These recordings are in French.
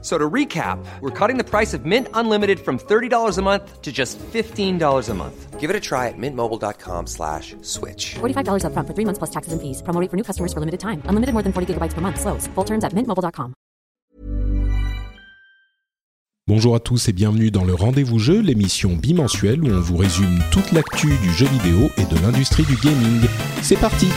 So to recap, we're cutting the price of Mint Unlimited from $30 a month to just $15 a month. Give it a try at mintmobile.com slash switch. $45 upfront for three months plus taxes and fees. Promo rate for new customers for limited time. Unlimited more than 40 gigabytes per month. Slows. Full terms at mintmobile.com. Bonjour à tous et bienvenue dans le Rendez-vous Jeu, l'émission bimensuelle où on vous résume toute l'actu du jeu vidéo et de l'industrie du gaming. C'est parti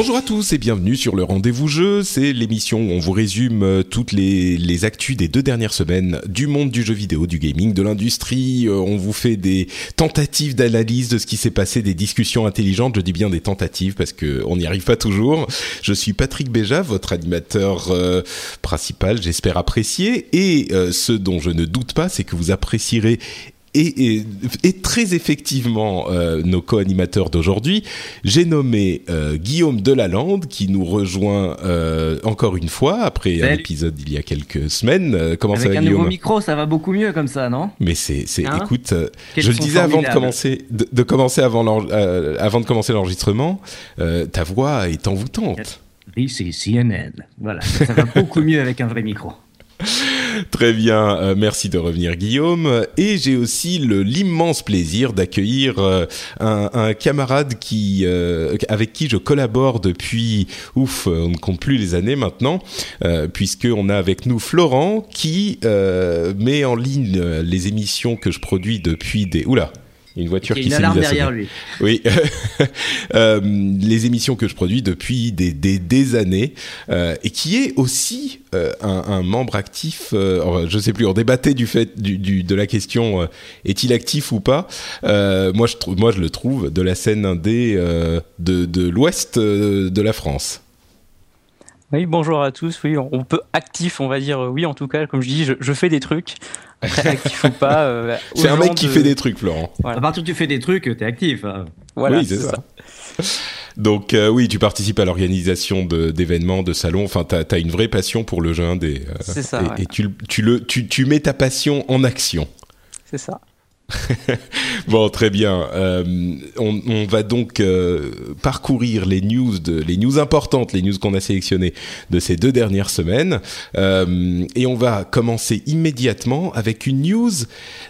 Bonjour à tous et bienvenue sur le Rendez-vous Jeu. C'est l'émission où on vous résume euh, toutes les, les actus des deux dernières semaines du monde du jeu vidéo, du gaming, de l'industrie. Euh, On vous fait des tentatives d'analyse de ce qui s'est passé, des discussions intelligentes. Je dis bien des tentatives parce que on n'y arrive pas toujours. Je suis Patrick Béja, votre animateur euh, principal. J'espère apprécier. Et ce dont je ne doute pas, c'est que vous apprécierez et, et, et, très effectivement euh, nos co-animateurs d'aujourd'hui. J'ai nommé euh, Guillaume Delalande qui nous rejoint euh, encore une fois après un épisode il y a quelques semaines. Comment Avec ça va un Guillaume? nouveau micro, ça va beaucoup mieux comme ça, non? Mais c'est, c'est, Hein? écoute, je le disais avant de commencer, de, de commencer avant, avant de commencer l'enregistrement, ta voix est envoûtante. Oui, c'est CNN. Voilà, ça va beaucoup mieux avec un vrai micro. Très bien, euh, merci de revenir Guillaume. Et j'ai aussi l'immense plaisir d'accueillir euh, un, camarade euh, avec qui je collabore depuis, ouf, on ne compte plus les années maintenant, puisqu'on a avec nous Florent qui met en ligne les émissions que je produis depuis des... Oula une voiture qui une s'est derrière lui. Oui, Euh, les émissions que je produis depuis des, des, des années euh, et qui est aussi euh, un, un membre actif. Je sais plus, on débattait du fait du, du- de la question est-il actif ou pas. Moi, je moi, je le trouve de la scène indé de, de l'ouest de la France. Oui, bonjour à tous. Oui, on peut actif, on va dire euh, oui, en tout cas, comme je dis, je, je fais des trucs. Après, actif ou pas. euh, C'est aux un mec qui de- fait des trucs, Florent. Voilà. À partir où tu fais des trucs, t'es actif. hein. Voilà, oui, c'est ça. Donc euh, oui, tu participes à l'organisation d'événements, de salons. Enfin, t'as as une vraie passion pour le jeu indé. euh, C'est ça, Et, ouais. et tu, le- tu le, tu, tu mets ta passion en action. C'est ça. Bon, très bien. Euh, on, va donc euh, parcourir les news, les news importantes, les news qu'on a sélectionnées de ces deux dernières semaines, Euh, et on va commencer immédiatement avec une news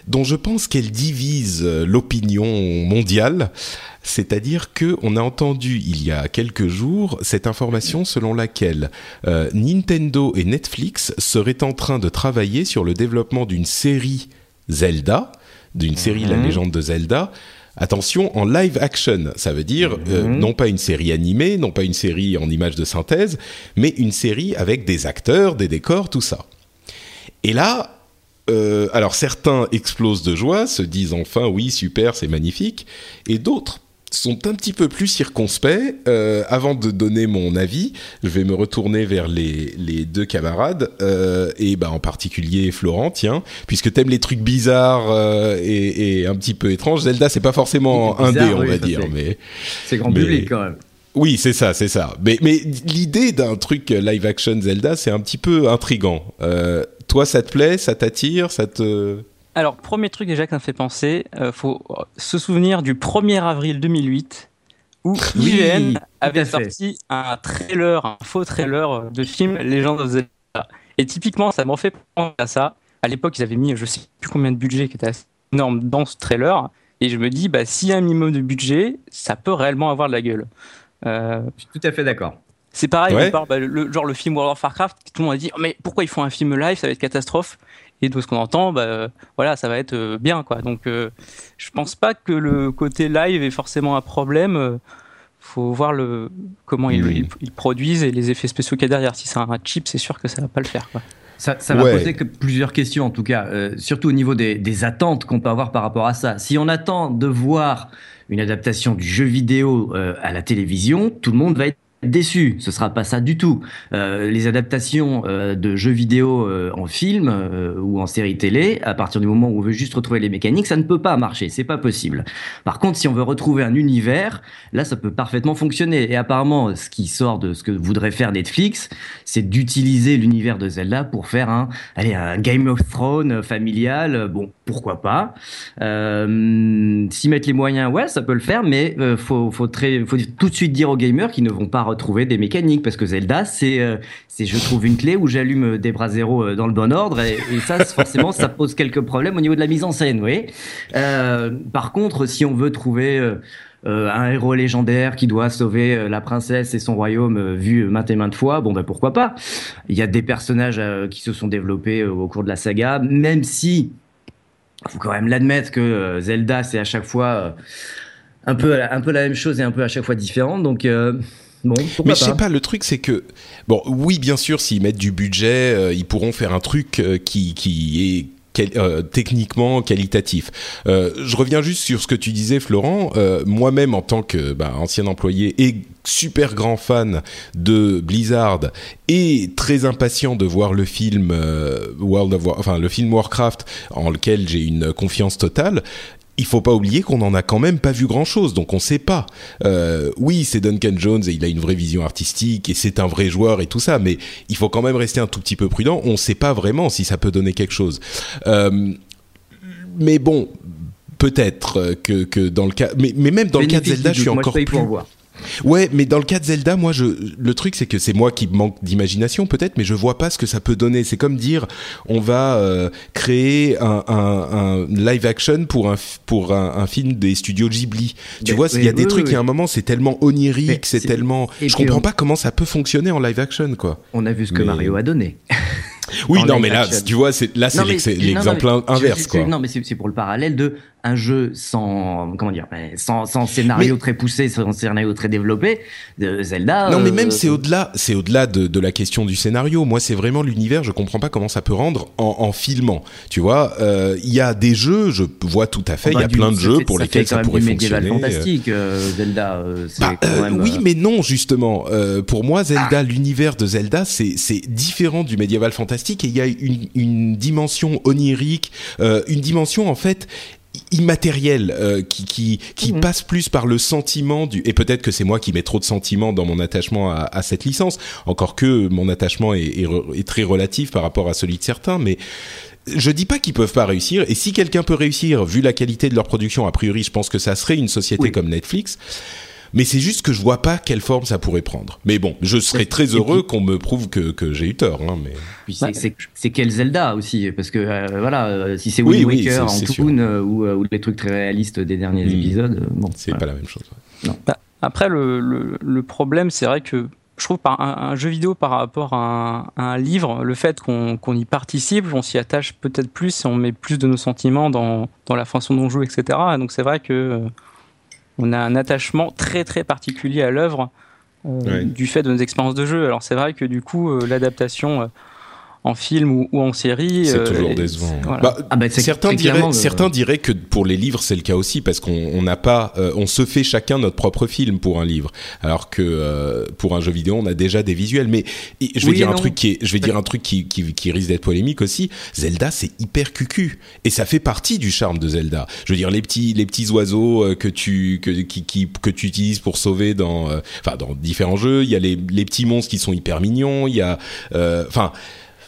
dont je pense qu'elle divise l'opinion mondiale. C'est-à-dire que on a entendu il y a quelques jours cette information selon laquelle Nintendo et Netflix seraient en train de travailler sur le développement d'une série Zelda, d'une série La légende de Zelda. Attention, en live action, ça veut dire euh, non pas une série animée, non pas une série en images de synthèse, mais une série avec des acteurs, des décors, tout ça. Et là, euh, alors certains explosent de joie, se disent enfin oui super, c'est magnifique, et d'autres sont un petit peu plus circonspects. Euh, avant de donner mon avis, je vais me retourner vers les, les deux camarades, euh, et bah, en particulier Florent, tiens, puisque t'aimes les trucs bizarres euh, et, et un petit peu étranges. Zelda, c'est pas forcément un dé, on oui, va dire, mais C'est grand Mais- public quand même. oui, c'est ça, c'est ça. Mais, mais l'idée d'un truc live action Zelda, c'est un petit peu intrigant. Toi, ça te plaît, ça t'attire, ça te... Alors, premier truc déjà que ça me fait penser, euh, faut se souvenir du 1er avril 2008 où Oui, IGN avait sorti un trailer, un faux trailer de film Legend of Zelda. Et typiquement, ça m'en fait penser à ça. À l'époque, ils avaient mis, je sais plus combien de budget qui était assez énorme dans ce trailer. Et je me dis, bah, s'il y a un minimum de budget, ça peut réellement avoir de la gueule. Euh, Je suis tout à fait d'accord. c'est pareil, Ouais. on parle, bah, le, genre le film World of Warcraft, tout le monde a dit, Oh, mais pourquoi ils font un film live, ça va être catastrophe. Et de ce qu'on entend, bah, euh, voilà, ça va être euh, bien, quoi. Donc, euh, je pense pas que le côté live est forcément un problème. Euh, faut voir le comment ils, ils- ils produisent et les effets spéciaux qu'il y a derrière. Si c'est un chip, c'est sûr que ça va pas le faire, quoi. Ça, ça va Ouais. poser que plusieurs questions en tout cas, euh, surtout au niveau des, des attentes qu'on peut avoir par rapport à ça. Si on attend de voir une adaptation du jeu vidéo euh, à la télévision, tout le monde va être déçu. Ce sera pas ça du tout. Euh, les adaptations euh, de jeux vidéo euh, en film euh, ou en série télé, à partir du moment où on veut juste retrouver les mécaniques, ça ne peut pas marcher. C'est pas possible. Par contre, si on veut retrouver un univers, là, ça peut parfaitement fonctionner. Et apparemment, ce qui sort de ce que voudrait faire Netflix, c'est d'utiliser l'univers de Zelda pour faire un, allez, un Game of Thrones familial. Bon, pourquoi pas euh, S'y mettre les moyens, ouais, ça peut le faire, mais euh, faut, faut, très, faut tout de suite dire aux gamers qu'ils ne vont pas retrouver des mécaniques, parce que Zelda, c'est, euh, c'est je trouve une clé où j'allume des bras zéro euh, dans le bon ordre, et, ça, forcément, ça pose quelques problèmes au niveau de la mise en scène, vous voyez. Euh, par contre, si on veut trouver euh, un héros légendaire qui doit sauver la princesse et son royaume vu maintes et maintes fois, bon ben pourquoi pas. Il y a des personnages qui se sont développés au cours de la saga, même si faut quand même l'admettre que Zelda c'est à chaque fois un peu un peu la même chose et un peu à chaque fois différente. Donc bon, Mais je sais pas. le truc c'est que bon, oui, bien sûr, s'ils mettent du budget, euh, ils pourront faire un truc euh, qui qui est quel- euh, techniquement qualitatif. Euh, je reviens juste sur ce que tu disais, Florent. Euh, Moi-même, en tant que bah, ancien employé et super grand fan de Blizzard et très impatient de voir le film World of War, enfin le film Warcraft, en lequel j'ai une confiance totale. Il faut pas oublier qu'on en a quand même pas vu grand chose, donc on sait pas. Euh, oui, c'est Duncan Jones et il a une vraie vision artistique et c'est un vrai joueur et tout ça, mais il faut quand même rester un tout petit peu prudent. On sait pas vraiment si ça peut donner quelque chose. Euh, mais bon, peut-être que, que dans le cas, mais, mais même dans le cas de Zelda, je suis encore plus. pour voir. Ouais, mais dans le cas de Zelda, moi, je, le truc, c'est que c'est moi qui manque d'imagination, peut-être, mais je vois pas ce que ça peut donner. C'est comme dire, on va euh, créer un, un, un live action pour un, pour un, un film des studios Ghibli. Tu Mais- vois, il y a des oui, trucs, il oui. y a un moment, c'est tellement onirique, c'est tellement. et Je comprends on- pas comment ça peut fonctionner en live action, quoi. On a vu ce que Mais- Mario a donné. Oui, non, mais là, action. tu vois, c'est là, c'est l'exemple inverse, quoi. Non, mais c'est pour le parallèle de un jeu sans comment dire, sans, sans scénario Mais- très poussé, sans scénario très développé de Zelda. Non, mais euh, même c'est au-delà, c'est au-delà de, de la question du scénario. Moi, c'est vraiment l'univers. Je comprends pas comment ça peut rendre en, en filmant. Tu vois, euh, il y a des jeux, je vois tout à fait. Il y a plein de jeux pour ça lesquels ça pourrait fonctionner. fantastique, euh, Zelda. euh, c'est Bah, quand euh, même, oui, euh, mais non, justement. Euh, pour moi, Zelda, Ah. l'univers de Zelda, c'est c'est différent du médiéval fantastique et il y a une, une dimension onirique, euh, une dimension en fait immatérielle euh, qui qui, qui Mhm. passe plus par le sentiment du et peut-être que c'est moi qui mets trop de sentiments dans mon attachement à, à cette licence encore que mon attachement est, est est très relatif par rapport à celui de certains mais je dis pas qu'ils peuvent pas réussir et si quelqu'un peut réussir vu la qualité de leur production a priori je pense que ça serait une société Oui. comme Netflix mais c'est juste que je vois pas quelle forme ça pourrait prendre. Mais bon, je serais très heureux qu'on me prouve que, que j'ai eu tort. Hein, mais Puis c'est- quel Zelda aussi parce que euh, voilà euh, si c'est Wind oui, Waker en toon euh, ou, ou les trucs très réalistes des derniers Mm. épisodes bon c'est voilà. pas la même chose. ouais. Après, le, le, le problème, c'est vrai que je trouve par un, un jeu vidéo par rapport à un, à un livre, le fait qu'on qu'on y participe, on s'y attache peut-être plus et on met plus de nos sentiments dans, dans la façon dont on joue, etc. Donc c'est vrai que euh, on a un attachement très très particulier à l'œuvre euh, du fait de nos expériences de jeu. Alors c'est vrai que du coup, euh, l'adaptation euh, en film ou, ou en série, C'est euh, toujours décevant. voilà. Bah, Ah bah, certains, diraient, euh, certains diraient que pour les livres c'est le cas aussi parce qu'on on n'a pas, euh, on se fait chacun notre propre film pour un livre, alors que euh, pour un jeu vidéo on a déjà des visuels. Mais et je vais Oui dire un truc qui est, je vais dire un truc qui, qui, qui risque d'être polémique aussi. Zelda c'est hyper cucu et ça fait partie du charme de Zelda. Je veux dire les petits les petits oiseaux euh, que tu que qui, qui que tu utilises pour sauver dans euh, enfin dans différents jeux. Il y a les les petits monstres qui sont hyper mignons. Il y a euh, enfin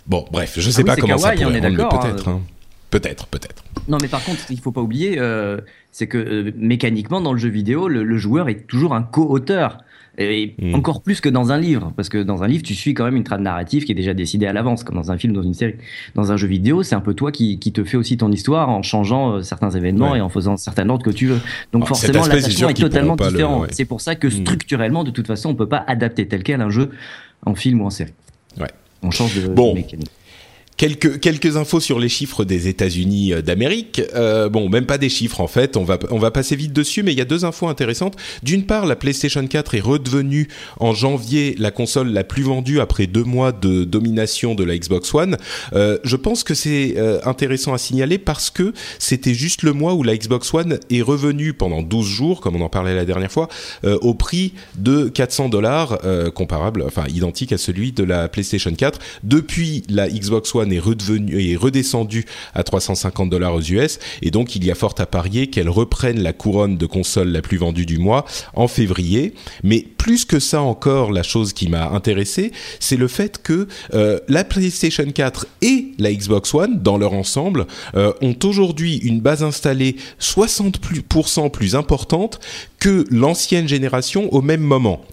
Bon, bref, je sais oui, pas comment ça kawaii, on pourrait est rendre, d'accord, peut-être. hein. Peut-être, peut-être. Non, mais par contre, il faut pas oublier, euh, c'est que euh, mécaniquement, dans le jeu vidéo, le, le joueur est toujours un co-auteur. Et Mm. encore plus que dans un livre, parce que dans un livre, tu suis quand même une trame narrative qui est déjà décidée à l'avance, comme dans un film, dans une série. Dans un jeu vidéo, c'est un peu toi qui, qui te fais aussi ton histoire en changeant euh, certains événements Ouais. et en faisant certains ordres que tu veux. Donc Alors, cet forcément, l'attachement est qu'ils totalement différent. ouais. C'est pour ça que Mm. structurellement, de toute façon, on peut pas adapter tel quel un jeu en film ou en série. Ouais. On change de, Bon. de mécanique. Quelques quelques infos sur les chiffres des États-Unis d'Amérique. Euh, bon, même pas des chiffres en fait. On va on va passer vite dessus, mais il y a deux infos intéressantes. D'une part, la PlayStation 4 est redevenue en janvier la console la plus vendue après deux mois de domination de la Xbox One. Euh, je pense que c'est euh, intéressant à signaler parce que c'était juste le mois où la Xbox One est revenue pendant 12 jours, comme on en parlait la dernière fois, euh, au prix de 400 dollars, euh, comparable, enfin identique à celui de la PlayStation 4. Depuis, la Xbox One est redevenue est redescendue à 350 dollars aux US, et donc il y a fort à parier qu'elle reprenne la couronne de console la plus vendue du mois en février. Mais plus que ça encore, la chose qui m'a intéressé, c'est le fait que euh, la PlayStation 4 et la Xbox One, dans leur ensemble, euh, ont aujourd'hui une base installée 60% plus importante que l'ancienne génération au même moment.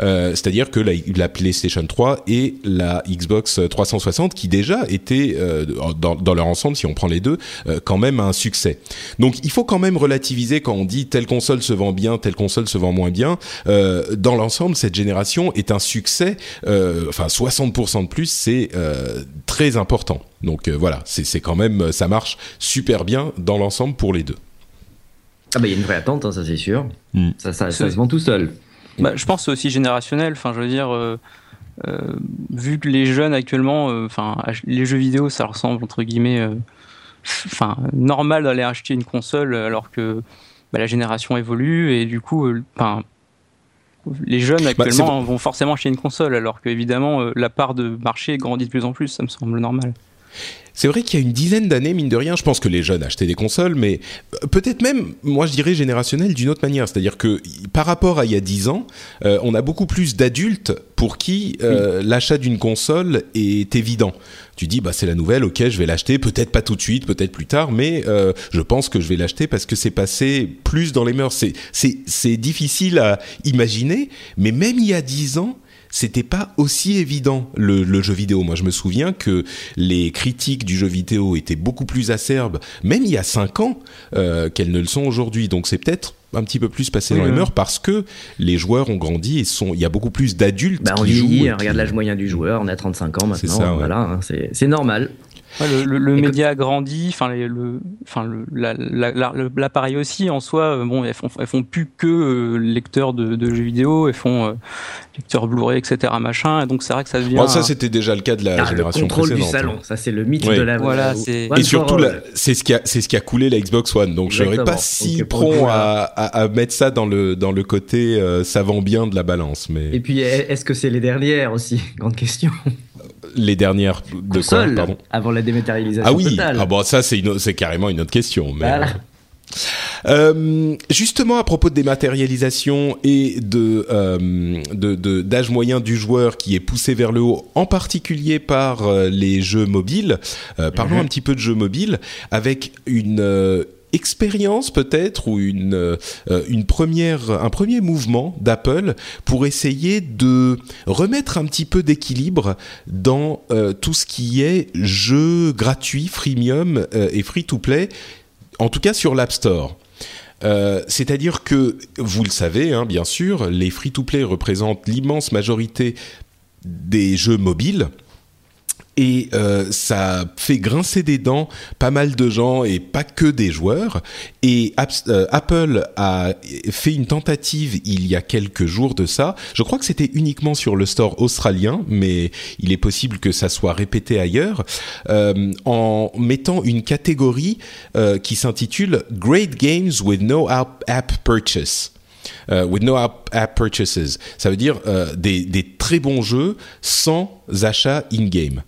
Euh, C'est-à-dire que la, la, PlayStation 3 et la Xbox 360, qui déjà étaient euh, dans, leur ensemble, si on prend les deux, euh, quand même un succès. Donc il faut quand même relativiser quand on dit telle console se vend bien, telle console se vend moins bien. Dans l'ensemble, cette génération est un succès. Enfin, 60% de plus, c'est très important. Donc voilà, c'est quand même, ça marche super bien dans l'ensemble pour les deux. Ah bah il y a une vraie attente, hein, ça c'est sûr. Mm. Ça, ça, ça se vend tout seul. Bah, je pense que c'est aussi générationnel. Enfin, je veux dire, euh, euh, vu que les jeunes actuellement, enfin, euh, les jeux vidéo, ça ressemble entre guillemets, enfin, normal d'aller acheter une console alors que bah, la génération évolue et du coup, enfin. les jeunes actuellement bah, vont forcément acheter une console, alors qu'évidemment la part de marché grandit de plus en plus, ça me semble normal. C'est vrai qu'il y a une dizaine d'années, mine de rien, je pense que les jeunes achetaient des consoles, mais peut-être même, moi je dirais générationnel d'une autre manière. C'est-à-dire que par rapport à il y a dix ans, euh, on a beaucoup plus d'adultes pour qui euh, oui. l'achat d'une console est évident. Tu dis, bah c'est la nouvelle, ok, je vais l'acheter, peut-être pas tout de suite, peut-être plus tard, mais euh, je pense que je vais l'acheter parce que c'est passé plus dans les mœurs. C'est difficile à imaginer, mais même il y a dix ans, c'était pas aussi évident le, le, jeu vidéo. Moi, je me souviens que les critiques du jeu vidéo étaient beaucoup plus acerbes, même il y a cinq ans, euh, qu'elles ne le sont aujourd'hui. Donc, c'est peut-être un petit peu plus passé oui, dans les mœurs parce que les joueurs ont grandi et sont il y a beaucoup plus d'adultes bah, on qui vieillit, jouent. regarde l'âge moyen du joueur on a 35 ans maintenant ça, ouais. voilà hein, c'est normal Ouais, le, le, le média grandit, enfin le, enfin l'appareil aussi en soi. Bon, elles font, elles font plus que euh, lecteurs de, de, jeux vidéo, elles font euh, lecteurs Blu-ray, etc. Machin. Et donc c'est vrai que ça devient. Bon, ça c'était déjà le cas de la ah, génération le contrôle précédente. du salon, ça c'est le mythe ouais. de la. Voilà. Et surtout, c'est ce qui a, c'est ce qui a coulé la Xbox One. Donc je serais pas si okay, prompt à, à, à, mettre ça dans le dans le côté euh, ça vend bien de la balance, mais. Et puis est-ce que c'est les dernières aussi? Grande question les dernières de Console, quoi, pardon avant la dématérialisation ah oui totale. ah bon ça c'est c'est carrément une autre question mais voilà. Euh, justement, à propos de dématérialisation et de, euh, de, de d'âge moyen du joueur qui est poussé vers le haut, en particulier par euh, les jeux mobiles, euh, parlons -hmm. un petit peu de jeux mobiles avec une euh, expérience peut-être ou une euh, un premier mouvement d'Apple pour essayer de remettre un petit peu d'équilibre dans euh, tout ce qui est jeux gratuits, freemium euh, et free to play en tout cas sur l'App Store. C'est-à-dire que, vous le savez, hein, bien sûr, les free-to-play représentent l'immense majorité des jeux mobiles. Et euh, ça fait grincer des dents pas mal de gens et pas que des joueurs. Et euh, Apple a fait une tentative il y a quelques jours de ça. Je crois que c'était uniquement sur le store australien, mais il est possible que ça soit répété ailleurs, euh, en mettant une catégorie euh, qui s'intitule Great Games with No App, app Purchase. Uh, with no app, app, purchases. Ça veut dire euh, des, des, très bons jeux sans achat in-game.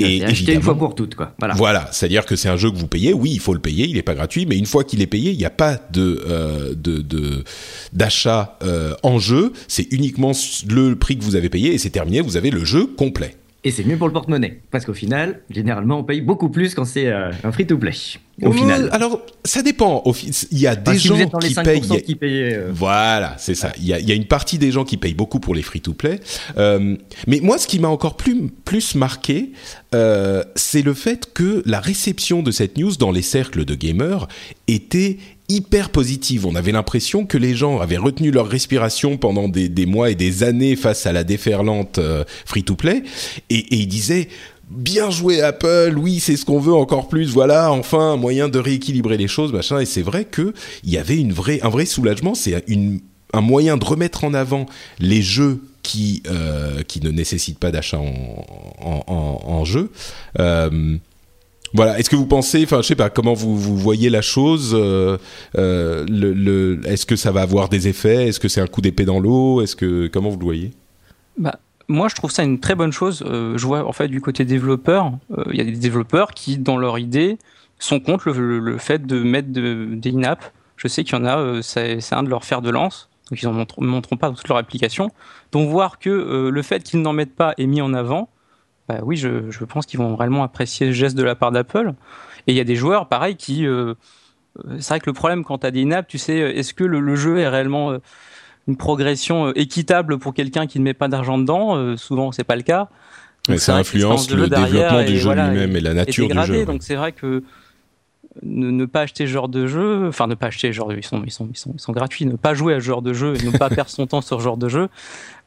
Et acheter une fois pour toutes, quoi. Voilà. Voilà, c'est-à-dire que c'est un jeu que vous payez. Oui, il faut le payer, il n'est pas gratuit, mais une fois qu'il est payé, il n'y a pas de euh, de d'achat euh, en jeu. C'est uniquement le prix que vous avez payé et c'est terminé. Vous avez le jeu complet. Et c'est mieux pour le porte-monnaie, parce qu'au final, généralement, on paye beaucoup plus quand c'est euh, un free-to-play. Au final. Alors, ça dépend. Il y a des enfin, gens qui payent. Qui euh... Voilà, c'est ça. Il y, a, il y, a, une partie des gens qui payent beaucoup pour les free-to-play. Euh, mais moi, ce qui m'a encore plus, plus marqué, euh, c'est le fait que la réception de cette news dans les cercles de gamers était hyper positive. On avait l'impression que les gens avaient retenu leur respiration pendant des, des mois et des années face à la déferlante euh, free-to-play, et, et ils disaient bien joué Apple, oui c'est ce qu'on veut encore plus, voilà enfin un moyen de rééquilibrer les choses, machin. Et c'est vrai que il y avait une vraie, un vrai soulagement, c'est un moyen de remettre en avant les jeux qui euh, qui ne nécessitent pas d'achat en, en, jeu. Euh, voilà. Est-ce que vous pensez, enfin, je sais pas, comment vous, voyez la chose euh, Est-ce que ça va avoir des effets? Est-ce que c'est un coup d'épée dans l'eau? Est-ce que comment vous le voyez? Bah, moi, je trouve ça une très bonne chose. Euh, je vois en fait du côté développeur, euh, il y a des développeurs qui, dans leur idée, sont contre le, le fait de mettre de, des in-app. Je sais qu'il y en a, c'est un de leurs fers de lance donc ils n'en montreront, pas dans toute leur application. Donc voir que euh, le fait qu'ils n'en mettent pas est mis en avant, bah oui, je, pense qu'ils vont réellement apprécier ce geste de la part d'Apple. Et il y a des joueurs, pareil, qui... Euh, c'est vrai que le problème quand tu as des in tu sais, est-ce que le, le, jeu est réellement euh, une progression équitable pour quelqu'un qui ne met pas d'argent dedans euh, Souvent, c'est pas le cas. Donc, ça influence le développement du jeu voilà, lui-même et la nature dégradé, du jeu. Donc c'est vrai que ne, ne, pas acheter ce genre de jeu, enfin ne pas acheter ce genre de, ils sont, ils sont, ils sont, ils sont gratuits, ne pas jouer à ce genre de jeu et ne pas perdre son temps sur ce genre de jeu,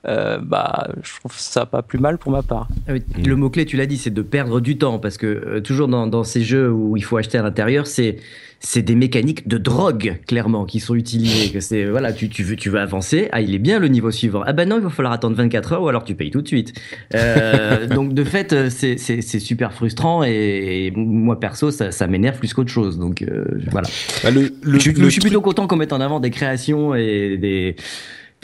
euh, bah, je trouve ça pas plus mal pour ma part. Le mot-clé, tu l'as dit, c'est de perdre du temps, parce que euh, toujours dans, dans, ces jeux où il faut acheter à l'intérieur, c'est c'est des mécaniques de drogue clairement qui sont utilisées. Que c'est voilà, tu, tu veux tu veux avancer, ah il est bien le niveau suivant. Ah ben non, il va falloir attendre 24 heures ou alors tu payes tout de suite. Euh, donc de fait, c'est c'est c'est super frustrant et, et moi perso ça, ça m'énerve plus qu'autre chose. Donc euh, voilà. Bah, le, le, je, le je suis plutôt content qu'on mette en avant des créations et des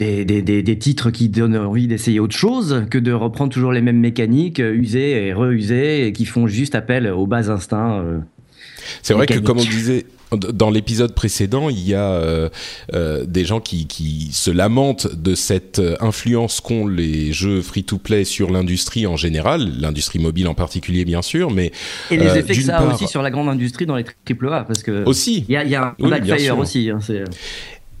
des, des, des, des, titres qui donnent envie d'essayer autre chose que de reprendre toujours les mêmes mécaniques usées et reusées et qui font juste appel aux bas instincts. Euh, c'est vrai que comme on disait dans l'épisode précédent, il y a euh, euh, des gens qui, qui, se lamentent de cette influence qu'ont les jeux free-to-play sur l'industrie en général, l'industrie mobile en particulier bien sûr, mais et les effets que ça part... a aussi sur la grande industrie dans les triple A, parce que aussi il y a, y a un oui, backfire aussi. Hein,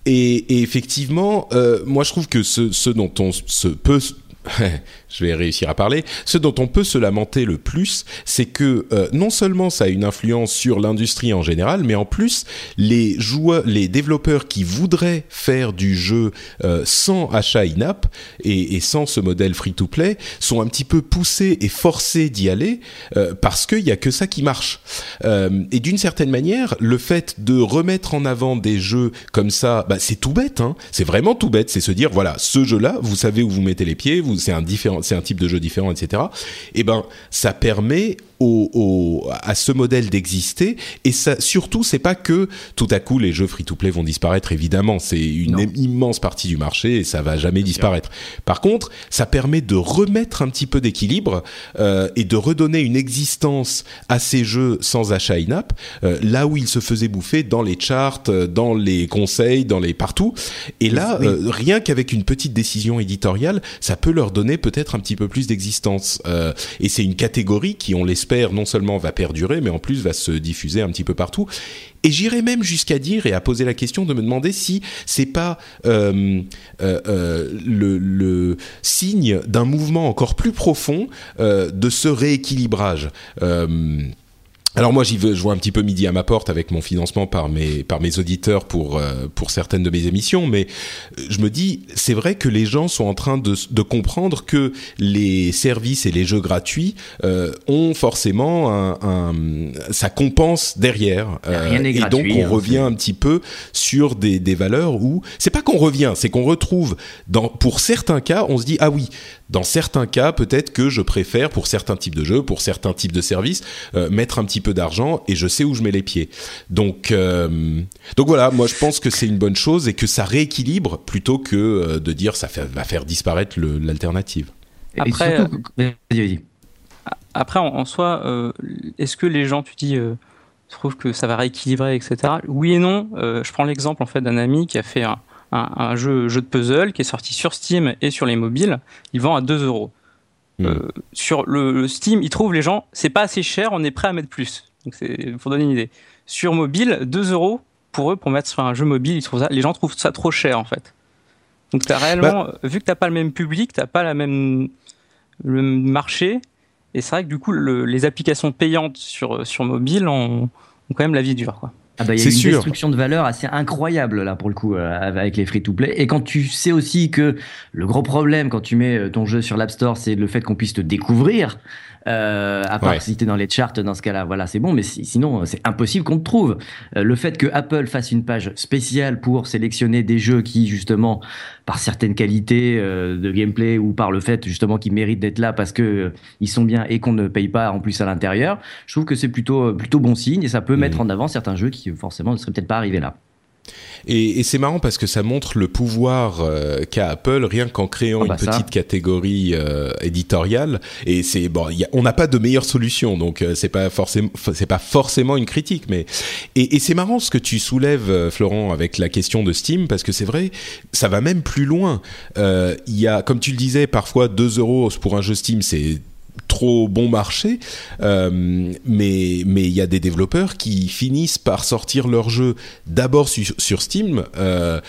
et, et, effectivement, euh, moi je trouve que ce, ce dont on se peut je vais réussir à parler. Ce dont on peut se lamenter le plus, c'est que euh, non seulement ça a une influence sur l'industrie en général, mais en plus les joueurs, les développeurs qui voudraient faire du jeu euh, sans achat in-app et, sans ce modèle free-to-play sont un petit peu poussés et forcés d'y aller euh, parce qu'il y a que ça qui marche. Et d'une certaine manière, le fait de remettre en avant des jeux comme ça, bah, c'est tout bête. Hein c'est vraiment tout bête. C'est se dire voilà, ce jeu-là, vous savez où vous mettez les pieds, c'est un différent c'est un type de jeu différent, etc. Et ben, ça permet au, au, à ce modèle d'exister. Et ça, surtout, c'est pas que tout à coup les jeux free-to-play vont disparaître. Évidemment, c'est une non. immense partie du marché et ça va jamais disparaître. Par contre, ça permet de remettre un petit peu d'équilibre euh, et de redonner une existence à ces jeux sans achat in-app, euh, là où ils se faisaient bouffer dans les charts, dans les conseils, dans les partout. Et là, oui. euh, rien qu'avec une petite décision éditoriale, ça peut leur donner peut-être un petit peu plus d'existence. Euh, et c'est une catégorie qui, on l'espère, non seulement va perdurer, mais en plus va se diffuser un petit peu partout. Et j'irais même jusqu'à dire et à poser la question de me demander si c'est pas euh, euh, euh, le, signe d'un mouvement encore plus profond de ce rééquilibrage. Euh, alors moi j'y veux, je vois un petit peu midi à ma porte avec mon financement par mes par mes auditeurs pour euh, pour certaines de mes émissions, mais je me dis c'est vrai que les gens sont en train de, de comprendre que les services et les jeux gratuits euh, ont forcément un, un, ça compense derrière euh, et gratuit, donc on hein, revient un petit peu sur des, des valeurs où c'est pas qu'on revient, c'est qu'on retrouve. Dans pour certains cas on se dit ah oui dans certains cas peut-être que je préfère pour certains types de jeux, pour certains types de services mettre un petit peu d'argent et je sais où je mets les pieds. Donc, euh, donc voilà, moi je pense que c'est une bonne chose et que ça rééquilibre plutôt que euh, de dire ça fait, va faire disparaître l'alternative. Après, surtout... euh, après en, en soi, euh, est-ce que les gens, tu dis, trouvent que ça va rééquilibrer, etc. Oui et non. je prends l'exemple en fait d'un ami qui a fait un, un, un, jeu, jeu de puzzle qui est sorti sur Steam et sur les mobiles. Il vend à 2 euros. Euh, sur le, le, Steam, ils trouvent les gens, c'est pas assez cher, on est prêt à mettre plus. Donc c'est pour donner une idée. Sur mobile, 2 euros pour eux pour mettre sur un jeu mobile, ils trouvent ça, les gens trouvent ça trop cher en fait. Donc t'as réellement, bah, vu que t'as pas le même public, t'as pas la même le marché, et c'est vrai que du coup le, les applications payantes sur sur mobile ont, ont quand même la vie dure quoi. Ah bah, il y a une sûr. destruction de valeur assez incroyable là pour le coup euh, avec les free-to-play. Et quand tu sais aussi que le gros problème quand tu mets ton jeu sur l'App Store, c'est le fait qu'on puisse te découvrir. Euh, à part Ouais. si t'es dans les charts, dans ce cas-là, voilà, c'est bon. Mais si- sinon, c'est impossible qu'on te trouve. Euh, le fait que Apple fasse une page spéciale pour sélectionner des jeux qui, justement, par certaines qualités euh, de gameplay ou par le fait justement qu'ils méritent d'être là parce que euh, ils sont bien et qu'on ne paye pas en plus à l'intérieur, je trouve que c'est plutôt euh, plutôt bon signe et ça peut mettre en avant certains jeux qui forcément ne seraient peut-être pas arrivés là. Et, et c'est marrant parce que ça montre le pouvoir euh, qu'a Apple rien qu'en créant Ah bah une ça. petite catégorie euh, éditoriale. Et c'est bon, il y a- on n'a pas de meilleure solution, donc euh, c'est pas forcément c'est pas forcément une critique, mais et, et c'est marrant ce que tu soulèves, euh, Florent, avec la question de Steam, parce que c'est vrai, ça va même plus loin. Il y a, comme tu le disais, parfois 2 euros pour un jeu Steam, c'est trop bon marché, euh, mais mais il y a des développeurs qui finissent par sortir leur jeu d'abord su- sur Steam. Euh,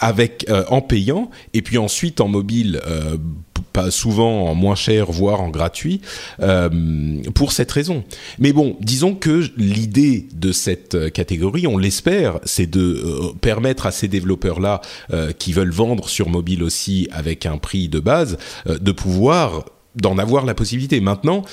avec euh, en payant et puis ensuite en mobile pas souvent en moins cher voire en gratuit pour cette raison mais bon disons que l'idée de cette catégorie on l'espère c'est de permettre à ces développeurs là qui veulent vendre sur mobile aussi avec un prix de base de pouvoir d'en avoir la possibilité maintenant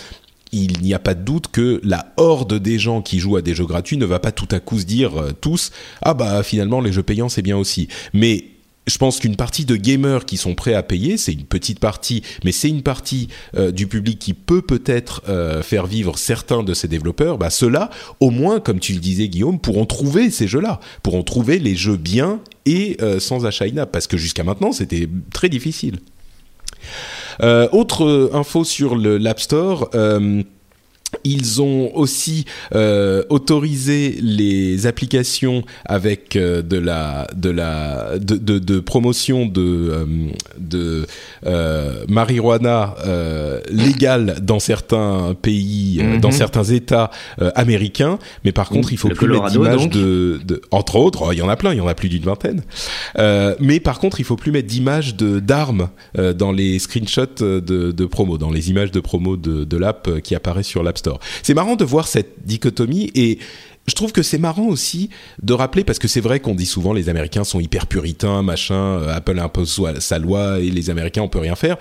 il n'y a pas de doute que la horde des gens qui jouent à des jeux gratuits ne va pas tout à coup se dire euh, tous ah bah finalement les jeux payants c'est bien aussi. Mais je pense qu'une partie de gamers qui sont prêts à payer, c'est une petite partie, mais c'est une partie euh, du public qui peut peut-être euh, faire vivre certains de ces développeurs. Bah ceux-là, au moins, comme tu le disais Guillaume, pourront trouver ces jeux-là, pourront trouver les jeux bien et sans achat parce que jusqu'à maintenant c'était très difficile. Euh, autre euh, info sur le l'App Store. Ils ont aussi euh, autorisé les applications avec euh, de la de la de, de, de promotion de euh, de euh, marijuana légale dans certains pays, Mhm. dans certains États américains. Mais par contre, il faut Le plus mettre d'image de, de entre autres. oh, Il y en a plein, il y en a plus d'une vingtaine. Mais par contre, il faut plus mettre d'images de d'armes dans les screenshots de, de promo, dans les images de promo de, de l'app qui apparaissent sur l'App Store. C'est marrant de voir cette dichotomie et je trouve que c'est marrant aussi de rappeler parce que c'est vrai qu'on dit souvent les Américains sont hyper puritains, machin, euh, Apple impose sa loi et les Américains on peut rien faire.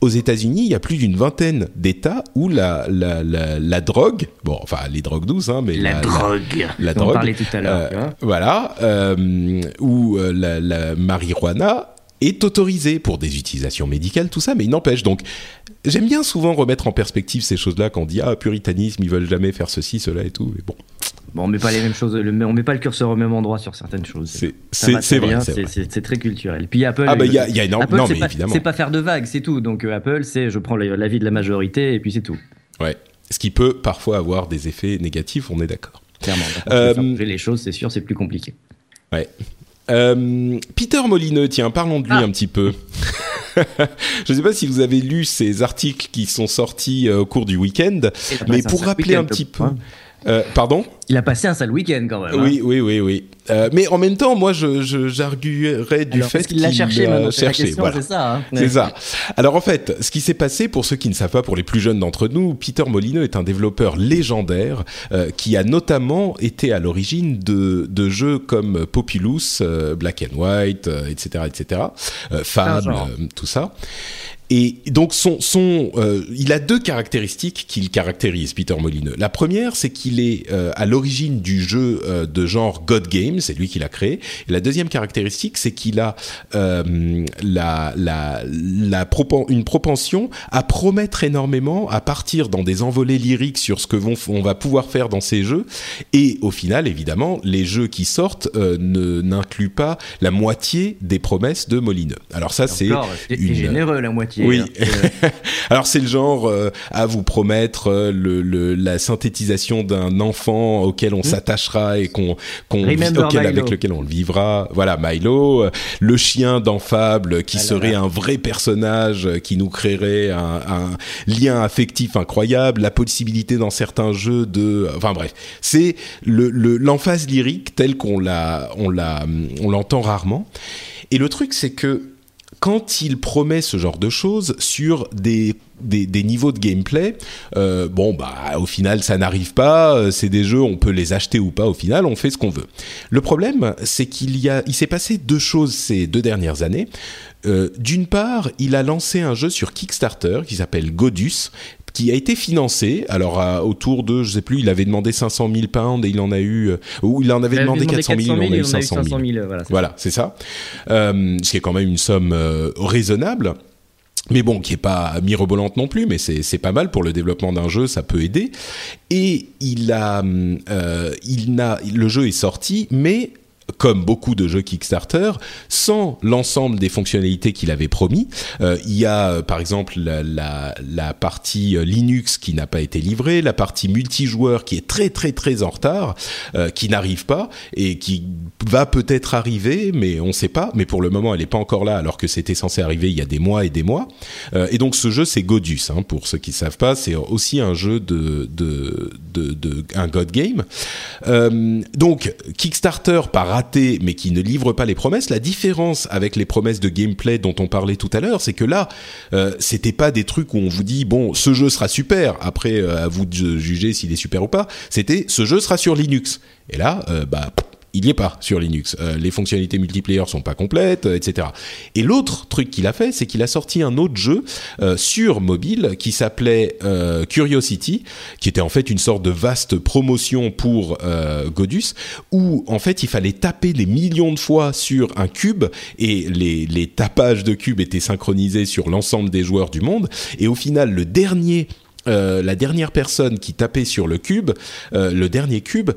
Aux États-Unis, il y a plus d'une vingtaine d'États où la, la, la, la drogue, bon, enfin les drogues douces, hein, mais La, drogue. la drogue. On parlait tout à l'heure. Euh, voilà, euh, où euh, la, la marijuana est autorisée pour des utilisations médicales, tout ça, mais il n'empêche. Donc, j'aime bien souvent remettre en perspective ces choses-là quand on dit ah puritanisme, ils veulent jamais faire ceci, cela et tout. Mais bon, Bon, on met pas les mêmes choses, le- on met pas le curseur au même endroit sur certaines choses. C'est- vrai, c'est très culturel. Puis Apple. Ah bah, il y a- y a énorme- Apple, non, c'est mais pas- évidemment. C'est pas faire de vagues, c'est tout. Donc euh, Apple, c'est je prends la- l'avis de la majorité et puis c'est tout. ouais, ce qui peut parfois avoir des effets négatifs, on est d'accord. Clairement. Euh, les choses, c'est sûr, c'est plus compliqué. Ouais. Euh, Peter Molineux, tiens, parlons de lui Ah. un petit peu. Je ne sais pas si vous avez lu ces articles qui sont sortis euh, au cours du week-end, mais pour rappeler un petit peu. Euh, pardon? Il a passé un sale week-end quand même. hein. Oui, oui, oui, oui. Euh, mais en même temps, moi, je, je- j'arguerais du Alors, fait qu'il l'a cherché la cherché. voilà. c'est ça. hein. C'est ça. Alors en fait, ce qui s'est passé, pour ceux qui ne savent pas, pour les plus jeunes d'entre nous, Peter Molineux est un développeur légendaire euh, qui a notamment été à l'origine de, de jeux comme Populous, euh, Black and White, euh, etc., etc., euh, Fable, euh, tout ça. Et donc son, son euh, il a deux caractéristiques qui le caractérisent, Peter Molineux. La première, c'est qu'il est euh, à l'origine du jeu euh, de genre God Game, c'est lui qui l'a créé. Et la deuxième caractéristique, c'est qu'il a euh, la, la, la propen- une propension à promettre énormément, à partir dans des envolées lyriques sur ce que vont, on va pouvoir faire dans ces jeux. Et au final, évidemment, les jeux qui sortent euh, ne n'incluent pas la moitié des promesses de Molineux. Alors ça, c'est une généreux la moitié. oui. hein. Alors c'est le genre à vous promettre le, le- la synthétisation d'un enfant auquel on s'attachera et qu'on auquel, avec lequel on le vivra. Voilà Milo, euh, le chien dans Fable qui Ah là serait là. un vrai personnage euh, qui nous créerait un, un lien affectif incroyable, la possibilité dans certains jeux de, enfin bref, c'est le le- l'emphase lyrique telle qu'on l'a on l'a on l'entend rarement. Et le truc c'est que quand il promet ce genre de choses sur des, niveaux de gameplay, euh, bon bah au final ça n'arrive pas. euh, C'est des jeux, on peut les acheter ou pas. Au final, on fait ce qu'on veut. Le problème, c'est qu'il y a, il s'est passé deux choses ces deux dernières années. Euh, D'une part, il a lancé un jeu sur Kickstarter qui s'appelle Godus, qui a été financé. Alors à, autour de, je sais plus, il avait demandé 500 000 pounds et il en a eu, euh, ou il en avait Il avait demandé, 400 000, il en a eu on 500 000. 500 000, voilà. c'est Voilà, ça. Euh, ce qui est quand même une somme euh, raisonnable. Mais bon, qui est pas mirobolante non plus, mais c'est c'est pas mal pour le développement d'un jeu, ça peut aider. Et il a, euh, il n'a, le jeu est sorti, mais comme beaucoup de jeux Kickstarter, sans l'ensemble des fonctionnalités qu'il avait promis. Euh, il y a euh, par exemple la, partie euh, Linux qui n'a pas été livrée, la partie multijoueur qui est très très très en retard, qui n'arrive pas et qui va peut-être arriver, mais on ne sait pas. Mais pour le moment, elle n'est pas encore là, alors que c'était censé arriver il y a des mois et des mois. Et donc ce jeu, c'est Godus. Hein, pour ceux qui savent pas, c'est aussi un jeu de, de, de, de un God Game. Donc Kickstarter pas raté, mais qui ne livre pas les promesses. La différence avec les promesses de gameplay dont on parlait tout à l'heure, c'est que là, euh, c'était pas des trucs où on vous dit bon, ce jeu sera super. Après, euh, à vous de juger s'il est super ou pas. C'était ce jeu sera sur Linux. Et là, euh, bah il n'y est pas sur Linux. Euh, les fonctionnalités multiplayer sont pas complètes, euh, etc. Et l'autre truc qu'il a fait, c'est qu'il a sorti un autre jeu euh, sur mobile qui s'appelait Curiosity, qui était en fait une sorte de vaste promotion pour Godus, où en fait il fallait taper des millions de fois sur un cube et les, les tapages de cubes étaient synchronisés sur l'ensemble des joueurs du monde. Et au final, le dernier la dernière personne qui tapait sur le cube, le dernier cube,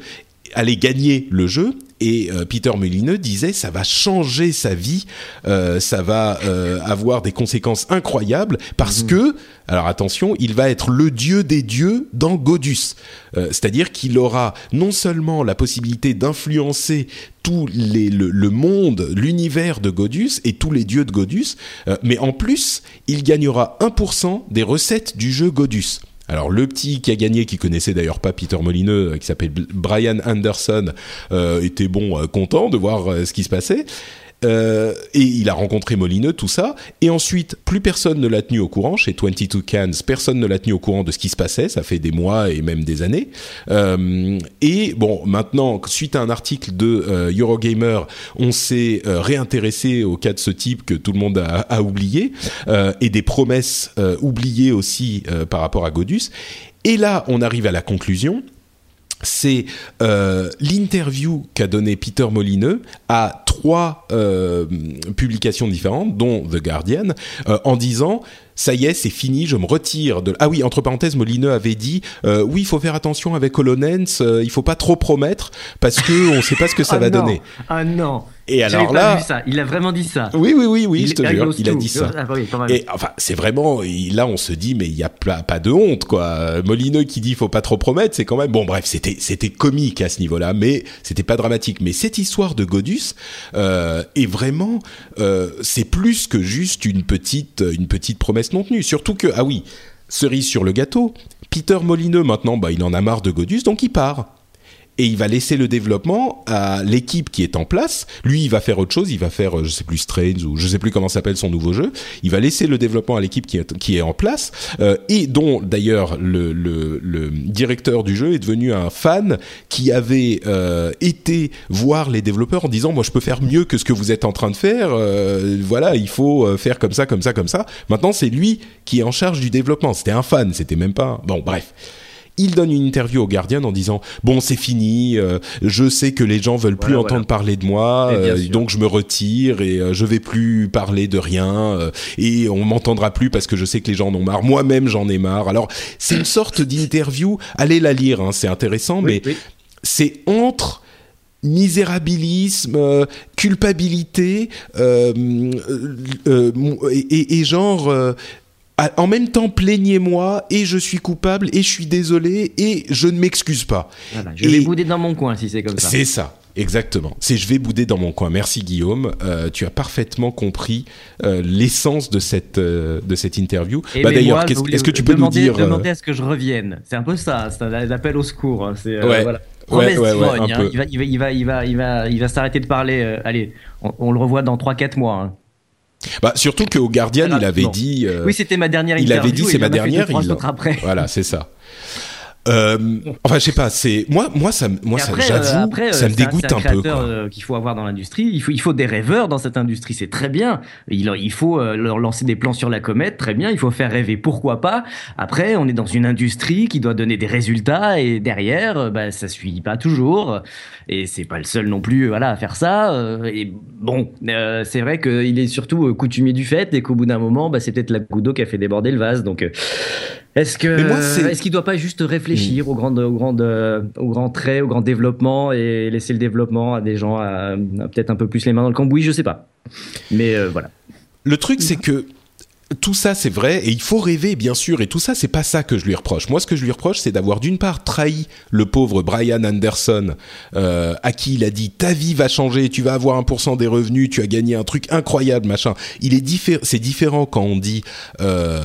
allait gagner le jeu et euh, Peter Molineux disait ça va changer sa vie, euh, ça va euh, avoir des conséquences incroyables parce que alors attention, il va être le dieu des dieux dans Godus, c'est-à-dire qu'il aura non seulement la possibilité d'influencer tout les, le, le monde, l'univers de Godus et tous les dieux de Godus, mais en plus il gagnera 1% des recettes du jeu Godus. Alors le petit qui a gagné, qui connaissait d'ailleurs pas Peter Molineux, euh, qui s'appelle Brian Anderson, euh, était bon euh, content de voir ce qui se passait. Euh, et il a rencontré Molineux, tout ça. Et ensuite, plus personne ne l'a tenu au courant. Chez 22 Cans, personne ne l'a tenu au courant de ce qui se passait. Ça fait des mois et même des années. Euh, et bon, maintenant, suite à un article de euh, Eurogamer, on s'est réintéressé au cas de ce type que tout le monde a, a oublié. et des promesses oubliées aussi par rapport à Godus. Et là, on arrive à la conclusion c'est euh, l'interview qu'a donné Peter Molineux à trois euh, publications différentes, dont The Guardian, euh, en disant ça y est, c'est fini, je me retire de. Ah oui, entre parenthèses, Molineux avait dit euh, oui, il faut faire attention avec HoloLens, euh, il faut pas trop promettre parce que on sait pas ce que ça Ah va non. donner. Ah non. Et alors pas là, vu ça. Il a vraiment dit ça. oui, oui, oui, oui, Il- je te jure, il a dit ça. Ah, oui, même. Et enfin, c'est vraiment là on se dit mais il y a pas, pas de honte quoi. Molineux qui dit faut pas trop promettre, c'est quand même bon bref, c'était c'était comique à ce niveau-là, mais c'était pas dramatique. Mais cette histoire de Godus euh, est vraiment euh, c'est plus que juste une petite une petite promesse non tenue. Surtout que ah oui, cerise sur le gâteau, Peter Molineux maintenant bah il en a marre de Godus donc il part et il va laisser le développement à l'équipe qui est en place. Lui, il va faire autre chose. Il va faire, euh, je sais plus, Strange ou je sais plus comment s'appelle son nouveau jeu. Il va laisser le développement à l'équipe qui est, en place euh, et dont d'ailleurs le, le, le directeur du jeu est devenu un fan qui avait euh, été voir les développeurs en disant moi je peux faire mieux que ce que vous êtes en train de faire. Voilà, il faut faire comme ça, comme ça, comme ça. Maintenant, c'est lui qui est en charge du développement. C'était un fan. C'était même pas. Bon, bref. Il donne une interview au Guardian en disant bon c'est fini, euh, je sais que les gens veulent plus Voilà, entendre voilà. parler de moi, euh, donc je me retire et euh, je vais plus parler de rien euh, et on m'entendra plus parce que je sais que les gens en ont marre. Moi-même j'en ai marre. Alors c'est une sorte d'interview. Allez la lire, hein, c'est intéressant, mais oui. c'est entre misérabilisme, euh, culpabilité euh, euh, euh, et, genre en même temps plaignez-moi et je suis coupable et je suis désolé et je ne m'excuse pas. Voilà, je Et- vais bouder dans mon coin si c'est comme ça. C'est ça. Exactement. C'est je vais bouder dans mon coin. Merci Guillaume. Euh, tu as parfaitement compris euh, l'essence de cette euh, de cette interview. Et Bah, D'ailleurs, est-ce que tu peux demander, nous dire Demander à ce que je revienne. C'est un peu ça, c'est un appel au secours. hein, C'est, Ouais. voilà. Ouais, ouais, ouais, hein. Il va, il va, il va, il va, il va, il va s'arrêter de parler. allez, on, on le revoit dans 3-4 mois. hein. Bah, surtout qu'au Guardian, Ah, il avait non. dit. euh, oui, c'était ma dernière il avait dit c'est ma dernière. il- après. Voilà, c'est ça. Euh, enfin, je sais pas. C'est moi, moi, ça, moi, ça, j'avoue, ça me dégoûte un, peu. Euh, qu'il faut avoir dans l'industrie. Il faut, il faut des rêveurs dans cette industrie. C'est très bien. Il, il faut euh, leur lancer des plans sur la comète. Très bien. Il faut faire rêver. Pourquoi pas Après, on est dans une industrie qui doit donner des résultats et derrière, bah, ça suit pas toujours. Et c'est pas le seul non plus, voilà, à faire ça. Et bon, c'est vrai qu'il est surtout coutumier du fait et qu'au bout d'un moment, bah, c'est peut-être la goutte d'eau qui a fait déborder le vase. Donc est-ce que est-ce qu'il doit pas juste réfléchir aux grandes aux grandes aux grands traits, au grand développement et laisser le développement à des gens à, peut-être un peu plus les mains dans le cambouis, je sais pas. Mais euh, voilà. Le truc c'est que tout ça c'est vrai et il faut rêver bien sûr et tout ça c'est pas ça que je lui reproche. Moi ce que je lui reproche c'est d'avoir d'une part trahi le pauvre Brian Anderson euh, à qui il a dit ta vie va changer, tu vas avoir 1% des revenus, tu as gagné un truc incroyable machin. Il est c'est différent quand on dit euh,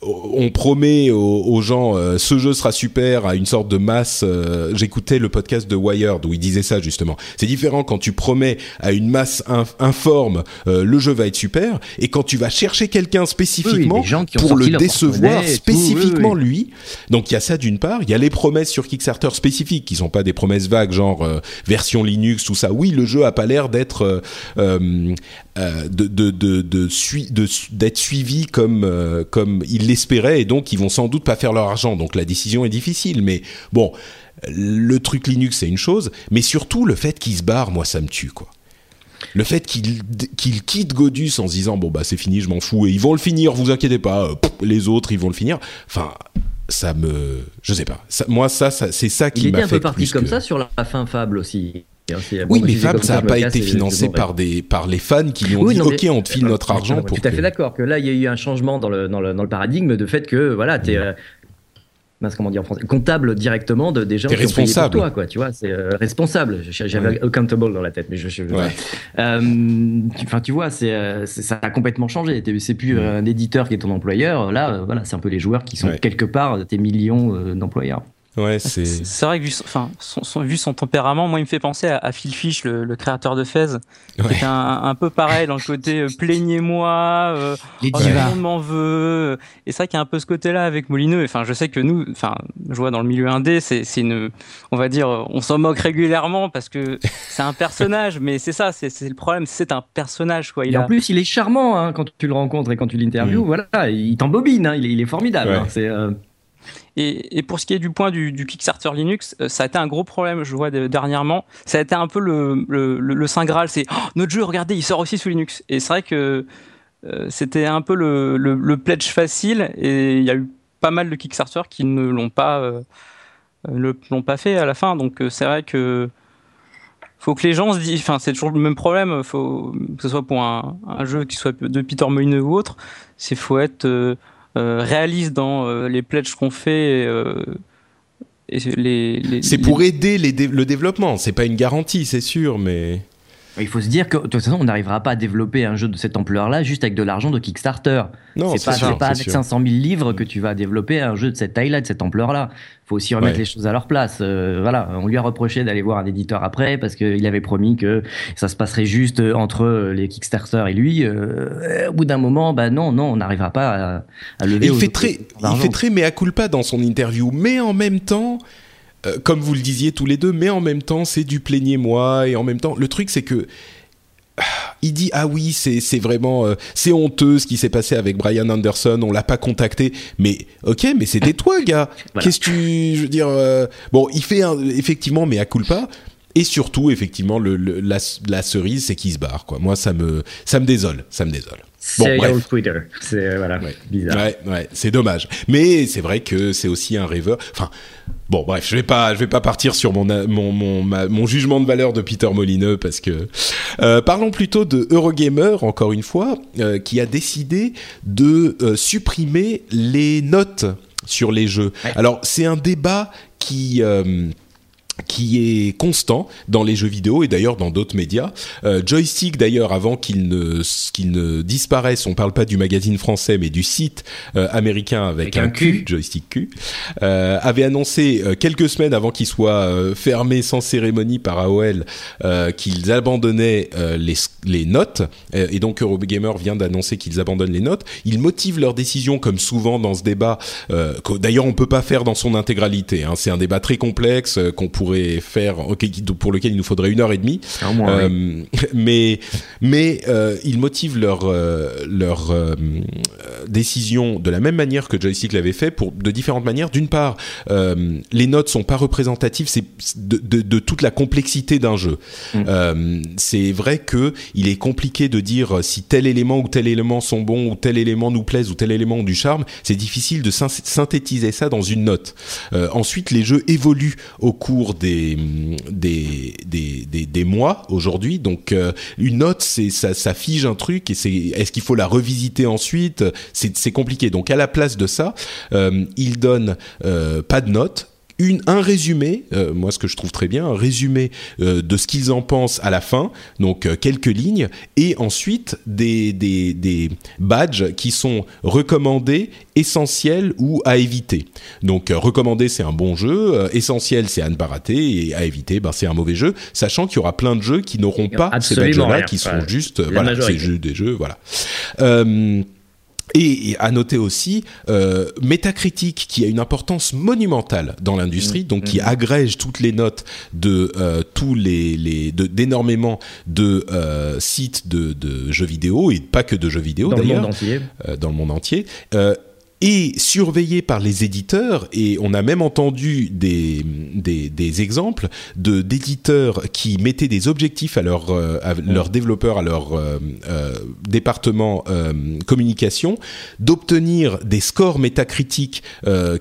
on promet aux, gens euh, ce jeu sera super à une sorte de masse. Euh, j'écoutais le podcast de Wired où il disait ça justement. C'est différent quand tu promets à une masse informe euh, le jeu va être super et quand tu vas chercher quelqu'un spécifiquement pour le décevoir spécifiquement lui. Donc il y a ça d'une part. Il y a les promesses sur Kickstarter spécifiques qui sont pas des promesses vagues genre version Linux tout ça. Oui, le jeu a pas l'air d'être de de de d'être suivi comme comme il l'espéraient et donc ils vont sans doute pas faire leur argent. Donc la décision est difficile, mais bon, le truc Linux c'est une chose, mais surtout le fait qu'ils se barrent, moi ça me tue quoi. Le fait qu'ils qu quittent Godus en se disant bon bah c'est fini, je m'en fous et ils vont le finir, vous inquiétez pas, euh, les autres ils vont le finir. Enfin, ça me, je sais pas. moi ça, c'est ça qui m'a fait. Il était un peu parti comme ça sur la fin fable aussi. Oui, mais Fab, ça n'a pas été financé par des par les fans qui lui ont dit OK, on te file notre argent pour. Tout à fait d'accord que là, il y a eu un changement dans le dans le, dans le paradigme de fait que voilà, tu es euh, comment dire en français comptable directement de des gens qui responsable. ont payé pour toi quoi tu vois c'est euh, responsable. J'avais accountable dans la tête mais je, je ouais. euh, enfin tu vois c'est ça a complètement changé. C'est plus un éditeur qui est ton employeur. Là voilà c'est un peu les joueurs qui sont quelque part tes millions d'employeurs Ouais, c'est. C'est vrai que vu son, enfin, son, vu son tempérament, moi, il me fait penser à, Phil Fish, le, le, créateur de Fez, ouais. qui est un, un, peu pareil dans le côté euh, plaignez-moi, euh, oh, tout le monde m'en veut. Et c'est vrai qu'il y a un peu ce côté-là avec Molineux. Enfin, je sais que nous, enfin, je vois dans le milieu indé, c'est, une, on va dire, on s'en moque régulièrement parce que c'est un personnage, mais c'est ça, c'est, le problème, c'est un personnage, quoi. Il et en plus, il est charmant hein, quand tu le rencontres et quand tu l'interviews. Mm. Voilà, il t'embobine, hein, il, est, il est formidable. Hein, c'est. Euh... Et, pour ce qui est du point du, Kickstarter Linux, euh, ça a été un gros problème, je vois dernièrement. Ça a été un peu le, Saint Graal, c'est oh, notre jeu, regardez, il sort aussi sous Linux. Et c'est vrai que euh, c'était un peu le, pledge facile, et il y a eu pas mal de Kickstarter qui ne l'ont pas, euh, l'ont pas fait à la fin. Donc c'est vrai que faut que les gens se disent, enfin c'est toujours le même problème, faut que ce soit pour un, jeu qui soit de Peter Molineux ou autre, c'est faut être euh, réalise dans euh, les pledges qu'on fait. Euh, les, les, c'est pour aider les le développement, c'est pas une garantie, c'est sûr, mais. Il faut se dire que de toute façon, on n'arrivera pas à développer un jeu de cette ampleur-là juste avec de l'argent de Kickstarter. Non, c'est pas, sûr, pas avec 500 000 livres que tu vas développer un jeu de cette taille-là, de cette ampleur-là. Il faut aussi remettre les choses à leur place. Euh, voilà, on lui a reproché d'aller voir un éditeur après parce qu'il avait promis que ça se passerait juste entre les Kickstarter et lui. Euh, au bout d'un moment, bah non, non, on n'arrivera pas à, à lever. il fait très, il fait très mea culpa dans son interview, mais en même temps. Euh, comme vous le disiez tous les deux, mais en même temps, c'est du plaignez-moi, et en même temps, le truc, c'est que ah, il dit ah oui c'est vraiment euh, c'est honteux ce qui s'est passé avec Brian Anderson on l'a pas contacté mais ok mais c'était toi gars qu'est-ce que tu je veux dire euh, bon il fait effectivement mais à culpa et surtout effectivement le, la, la, cerise c'est qu'il se barre quoi moi ça me ça me désole ça me désole Bon, Twitter. C'est voilà, bizarre. Ouais, ouais, c'est dommage. Mais c'est vrai que c'est aussi un rêveur. Enfin, bon, bref, je vais pas, je vais pas partir sur mon mon mon, mon jugement de valeur de Peter Molineux parce que euh, parlons plutôt de Eurogamer encore une fois, euh, qui a décidé de euh, supprimer les notes sur les jeux. Alors c'est un débat qui qui est constant dans les jeux vidéo et d'ailleurs dans d'autres médias. Euh, Joystick d'ailleurs avant qu'il ne qu'il ne disparaisse, on parle pas du magazine français mais du site euh, américain avec, un, Q, Joystick Q, euh, avait annoncé quelques semaines avant qu'il soit fermé sans cérémonie par AOL qu'ils abandonnaient les les notes et donc Eurogamer vient d'annoncer qu'ils abandonnent les notes. Ils motivent leur décision comme souvent dans ce débat. d'ailleurs on peut pas faire dans son intégralité. Hein. C'est un débat très complexe qu'on pourrait faire, pour lequel il nous faudrait une heure et demie. Euh, mais mais euh, ils motivent leur euh, leur décision de la même manière que Joystick l'avait fait, pour de différentes manières. D'une part, les notes sont pas représentatives, c'est de, de, toute la complexité d'un jeu. Mm. c'est vrai que il est compliqué de dire si tel élément ou tel élément sont bons ou tel élément nous plaise ou tel élément ont du charme. C'est difficile de synthétiser ça dans une note. ensuite, les jeux évoluent au cours des, des, des, des, mois aujourd'hui. Donc euh, une note, c'est ça, ça fige un truc et c'est est-ce qu'il faut la revisiter ensuite? C'est compliqué. Donc à la place de ça, euh, il donne euh, pas de note une, un résumé, euh, moi ce que je trouve très bien, un résumé euh, de ce qu'ils en pensent à la fin, donc euh, quelques lignes, et ensuite des, des, des, badges qui sont recommandés, essentiels ou à éviter. Donc recommandé c'est un bon jeu, essentiel c'est à ne pas rater, et à éviter ben, c'est un mauvais jeu, sachant qu'il y aura plein de jeux qui n'auront pas ces badges-là, qui sont juste, voilà, ces jeux, des jeux, voilà. Et à noter aussi euh, Metacritic qui a une importance monumentale dans l'industrie, donc qui mmh. agrège toutes les notes de euh, tous les, les d'énormément de, euh, sites de, de, jeux vidéo et pas que de jeux vidéo d'ailleurs euh, dans le monde entier. Euh, et surveillé par les éditeurs et on a même entendu des, des, des exemples de d'éditeurs qui mettaient des objectifs à, leur, euh, leurs développeurs, à leur euh, euh, département communication, d'obtenir des scores métacritiques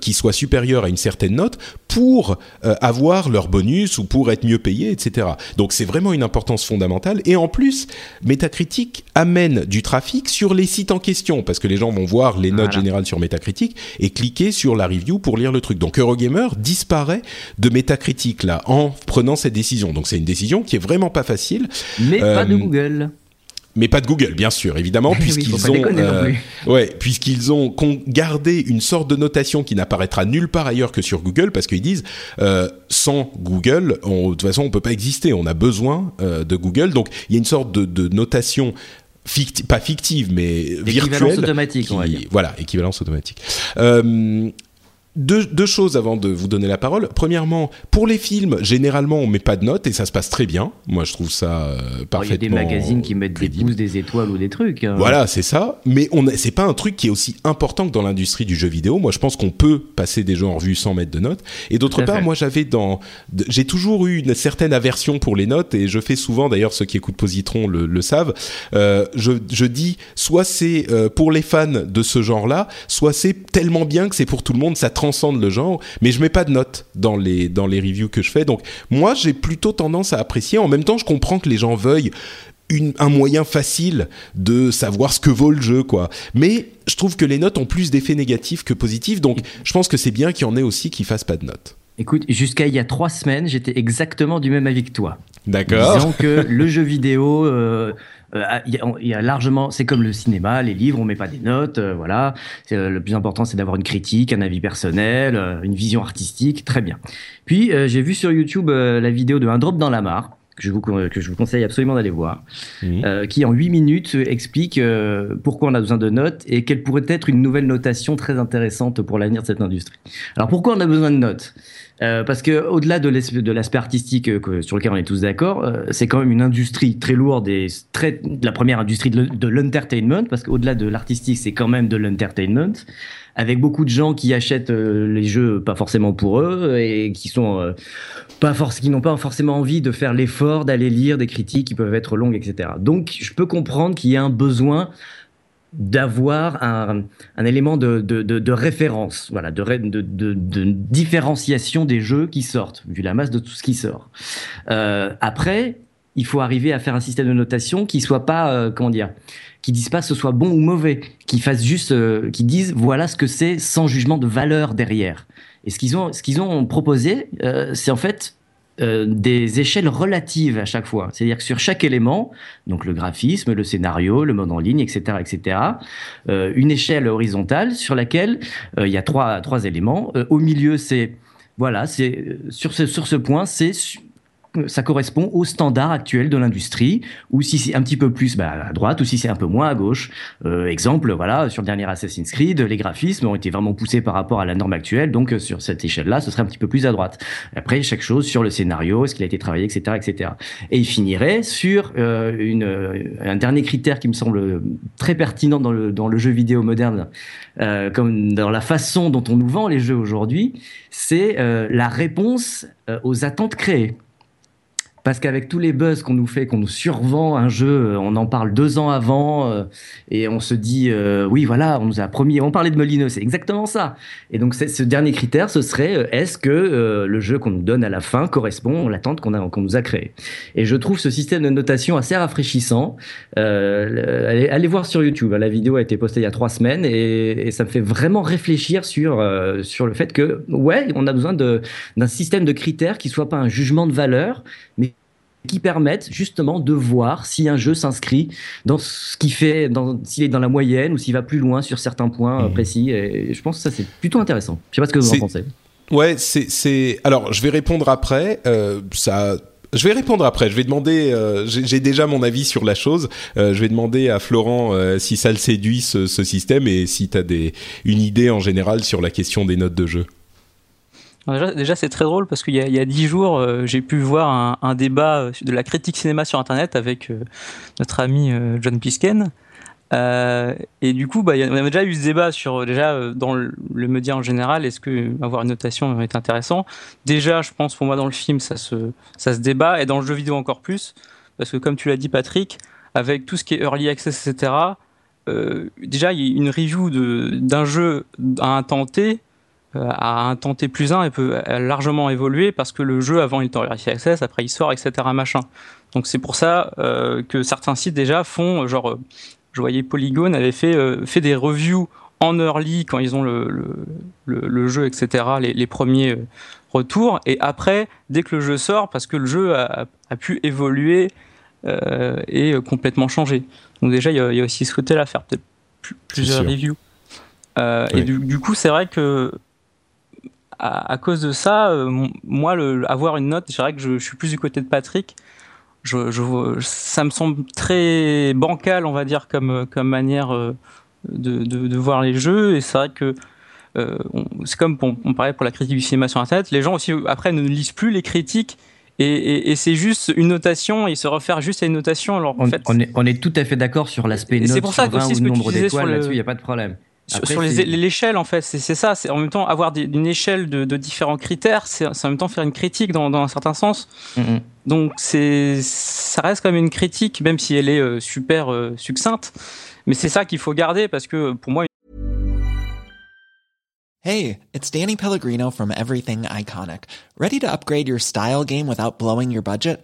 qui soient supérieurs à une certaine note pour avoir leur bonus ou pour être mieux payés, etc. Donc c'est vraiment une importance fondamentale. Et en plus Metacritic amène du trafic sur les sites en question parce que les gens vont voir les notes générales sur Metacritic et cliquer sur la review pour lire le truc. Donc Eurogamer disparaît de Metacritic là en prenant cette décision. Donc c'est une décision qui est vraiment pas facile. Mais pas de euh, Google mais pas de Google, bien sûr, évidemment, puisqu'ils ont, euh, ouais, puisqu'ils ont gardé une sorte de notation qui n'apparaîtra nulle part ailleurs que sur Google, parce qu'ils disent euh, sans Google, on, de toute façon, on peut pas exister. On a besoin euh, de Google, donc il y a une sorte de, de notation pas fictive, mais virtuelle. automatique, on va dire. Voilà, équivalence automatique. Euh, deux, choses avant de vous donner la parole. Premièrement, pour les films, généralement, on met pas de notes et ça se passe très bien. Moi, je trouve ça parfaitement. Il y a des magazines qui mettent des pouces, des étoiles ou des trucs. Hein. Voilà, c'est ça. Mais on c'est pas un truc qui est aussi important que dans l'industrie du jeu vidéo. Moi, je pense qu'on peut passer des jeux en revue sans mettre de notes. Et d'autre part, moi, j'avais dans, j'ai toujours eu une certaine aversion pour les notes et je fais souvent, d'ailleurs, ceux qui écoutent Positron le, savent. Euh, je, je dis, soit c'est euh, pour les fans de ce genre-là, soit c'est tellement bien que c'est pour tout le monde, ça transcende le genre, mais je mets pas de notes dans les, dans les reviews que je fais. Donc, moi, j'ai plutôt tendance à apprécier. En même temps, je comprends que les gens veuillent une, un moyen facile de savoir ce que vaut le jeu, quoi. Mais je trouve que les notes ont plus d'effets négatifs que positifs, donc je pense que c'est bien qu'il y en ait aussi qui fassent pas de notes. Écoute, jusqu'à il y a trois semaines, j'étais exactement du même avis que toi. D'accord. Disons que le jeu vidéo, euh, euh, il y, a largement, c'est comme le cinéma, les livres, on met pas des notes, euh, voilà. Euh, le plus important, c'est d'avoir une critique, un avis personnel, une vision artistique, très bien. Puis j'ai vu sur YouTube la vidéo de Un drop dans la mare. Que je, vous, que je vous conseille absolument d'aller voir, qui en 8 minutes explique pourquoi on a besoin de notes et quelle pourrait être une nouvelle notation très intéressante pour l'avenir de cette industrie. Alors pourquoi on a besoin de notes? Euh, parce que au-delà de l'aspect artistique euh, sur lequel on est tous d'accord, euh, c'est quand même une industrie très lourde et très la première industrie de l'entertainment, parce qu'au-delà de l'artistique, c'est quand même de l'entertainment, avec beaucoup de gens qui achètent les jeux pas forcément pour eux et qui sont pas qui n'ont pas forcément envie de faire l'effort d'aller lire des critiques qui peuvent être longues, etc. Donc, je peux comprendre qu'il y a un besoin d'avoir un, élément de, de, référence, voilà, de, différenciation des jeux qui sortent, vu la masse de tout ce qui sort. Euh, après, il faut arriver à faire un système de notation qui soit pas, euh, comment dire, qui dise pas ce soit bon ou mauvais, qui fasse juste, euh, qui dise voilà ce que c'est sans jugement de valeur derrière. Et ce qu'ils ont, ce qu'ils ont proposé, c'est en fait euh, des échelles relatives à chaque fois. C'est-à-dire que sur chaque élément, donc le graphisme, le scénario, le mode en ligne, etc., etc., euh, une échelle horizontale sur laquelle euh, il y a trois, trois éléments. Euh, au milieu, c'est voilà, c'est sur ce, sur ce point, c'est ça correspond au standard actuel de l'industrie, ou si c'est un petit peu plus bah, à droite, ou si c'est un peu moins à gauche. Euh, exemple, voilà, sur le dernier Assassin's Creed, les graphismes ont été vraiment poussés par rapport à la norme actuelle, donc euh, sur cette échelle-là, ce serait un petit peu plus à droite. Après, chaque chose sur le scénario, est-ce qu'il a été travaillé, etc., etc. Et il finirait sur euh, un dernier critère qui me semble très pertinent dans le, jeu vidéo moderne, comme dans la façon dont on nous vend les jeux aujourd'hui, c'est la réponse aux attentes créées. Parce qu'avec tous les buzz qu'on nous fait, qu'on nous survend un jeu, euh, on en parle deux ans avant euh, et on se dit euh, oui voilà, on nous a promis. On parlait de Molino, c'est exactement ça. Et donc ce dernier critère, ce serait euh, est-ce que euh, le jeu qu'on nous donne à la fin correspond à l'attente qu'on a qu'on nous a créée. Et je trouve ce système de notation assez rafraîchissant. Le- allez, allez voir sur YouTube. La vidéo a été postée il y a trois semaines et, et ça me fait vraiment réfléchir sur sur le fait que ouais, on a besoin d'un système de critères qui soit pas un jugement de valeur, mais qui permettent justement de voir si un jeu s'inscrit dans ce qui fait, s'il est dans la moyenne ou s'il va plus loin sur certains points euh, Mhm. précis. Et je pense que ça c'est plutôt intéressant. Je sais pas ce que vous en pensez. Ouais, c'est c'est. Alors, je vais répondre après. Euh, ça. Je vais répondre après. Je vais demander. euh, J'ai déjà mon avis sur la chose. Euh, je vais demander à Florent euh, si ça le séduit ce, ce système et si t'as des une idée en général sur la question des notes de jeu. Déjà, c'est très drôle parce qu'il y a, a 10 jours, euh, j'ai pu voir un, débat euh, de la critique cinéma sur Internet avec euh, notre ami John Pisken. Et du coup, bah, y a- on avait déjà eu ce débat sur, déjà, dans le, média en général, est-ce que avoir une notation est intéressant? Déjà, je pense, pour moi, dans le film, ça se, débat, et dans le jeu vidéo encore plus, parce que comme tu l'as dit, Patrick, avec tout ce qui est early access, etc., déjà, il y a une review d'un jeu à un à un temps T plus 1 et peut euh, largement évoluer parce que le jeu avant il est en early access, après il sort, etc. Machin. Donc c'est pour ça euh, que certains sites déjà font, euh, genre, euh, je voyais Polygon avait fait, euh, fait des reviews en early quand ils ont le, le, le, le jeu, etc., les, les premiers euh, retours, et après, dès que le jeu sort, parce que le jeu a, a pu évoluer euh, et euh, complètement changer. Donc déjà, il y, a, il y a aussi ce côté-là, faire peut-être plus- plusieurs reviews. Euh. Et du, du coup, c'est vrai que à, à cause de ça, euh, moi, le, avoir une note, c'est vrai que je, je suis plus du côté de Patrick. Je, je, ça me semble très bancal, on va dire, comme, comme manière euh, de, de, de voir les jeux. Et c'est vrai que euh, c'est comme on, on parlait pour la critique du cinéma sur Internet. Les gens aussi, après, ne lisent plus les critiques. Et, et, et c'est juste une notation, ils se réfèrent juste à une notation. Alors, en On, fait, on est, on est tout à fait d'accord sur l'aspect note c'est pour ça sur que 20 aussi ou ce nombre d'étoiles le- là-dessus, il n'y a pas de problème. Sur, Après, sur l'échelle, en fait, c'est ça. C'est en même temps avoir des- une échelle de, de différents critères, c'est en même temps faire une critique dans, dans un certain sens. Mm, mm. Donc c'est, ça reste comme une critique, même si elle est euh, super euh, succincte. Mais c'est ça qu'il faut garder parce que pour moi, Hey, it's Danny Pellegrino from Everything Iconic. Ready to upgrade your style game without blowing your budget?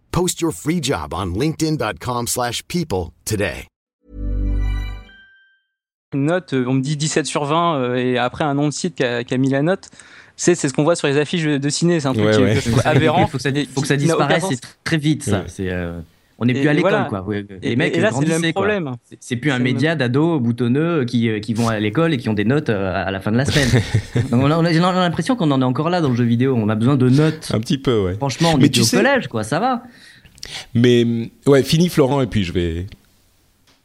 Post your free job on linkedin.com/people slash people today. une note, euh, on me dit 17 sur 20 euh, et après un nom de site qui a, qui a mis la note. C'est c'est ce qu'on voit sur les affiches de ciné, c'est un truc Ouais, qui- ouais. que je trouve aberrant. Il faut que ça, faut que ça disparaisse c'est très vite ça. Ouais. C'est, euh, on n'est plus à l'école voilà. quoi. Les Et- mecs et là, c'est le même problème. C'est- plus un média d'ados boutonneux qui, euh, qui vont à l'école et qui ont des notes euh, à la fin de la semaine. Donc on a, l'impression qu'on en est encore là dans le jeu vidéo. On a besoin de notes. Un petit peu, ouais. Franchement, on Mais est tu au sais- collège quoi, ça va. Mais ouais, fini Florent et puis je vais.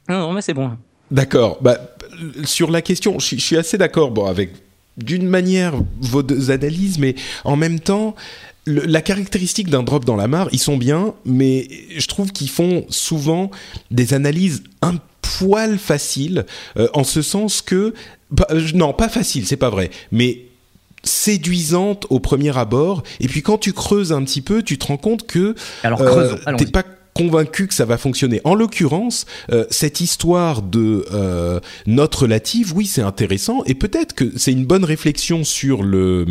Non, non, mais c'est bon. D'accord. Bah, sur la question, je, suis assez d'accord bon, avec d'une manière vos deux analyses, mais en même temps, la caractéristique d'un drop dans la mare, ils sont bien, mais je trouve qu'ils font souvent des analyses un poil faciles, euh, en ce sens que, bah, non, pas facile, c'est pas vrai, mais séduisante au premier abord, et puis quand tu creuses un petit peu, tu te rends compte que Alors, creusons, euh, t'es pas convaincu que ça va fonctionner. En l'occurrence, euh, cette histoire de euh, note relative, oui, c'est intéressant et peut-être que c'est une bonne réflexion sur le,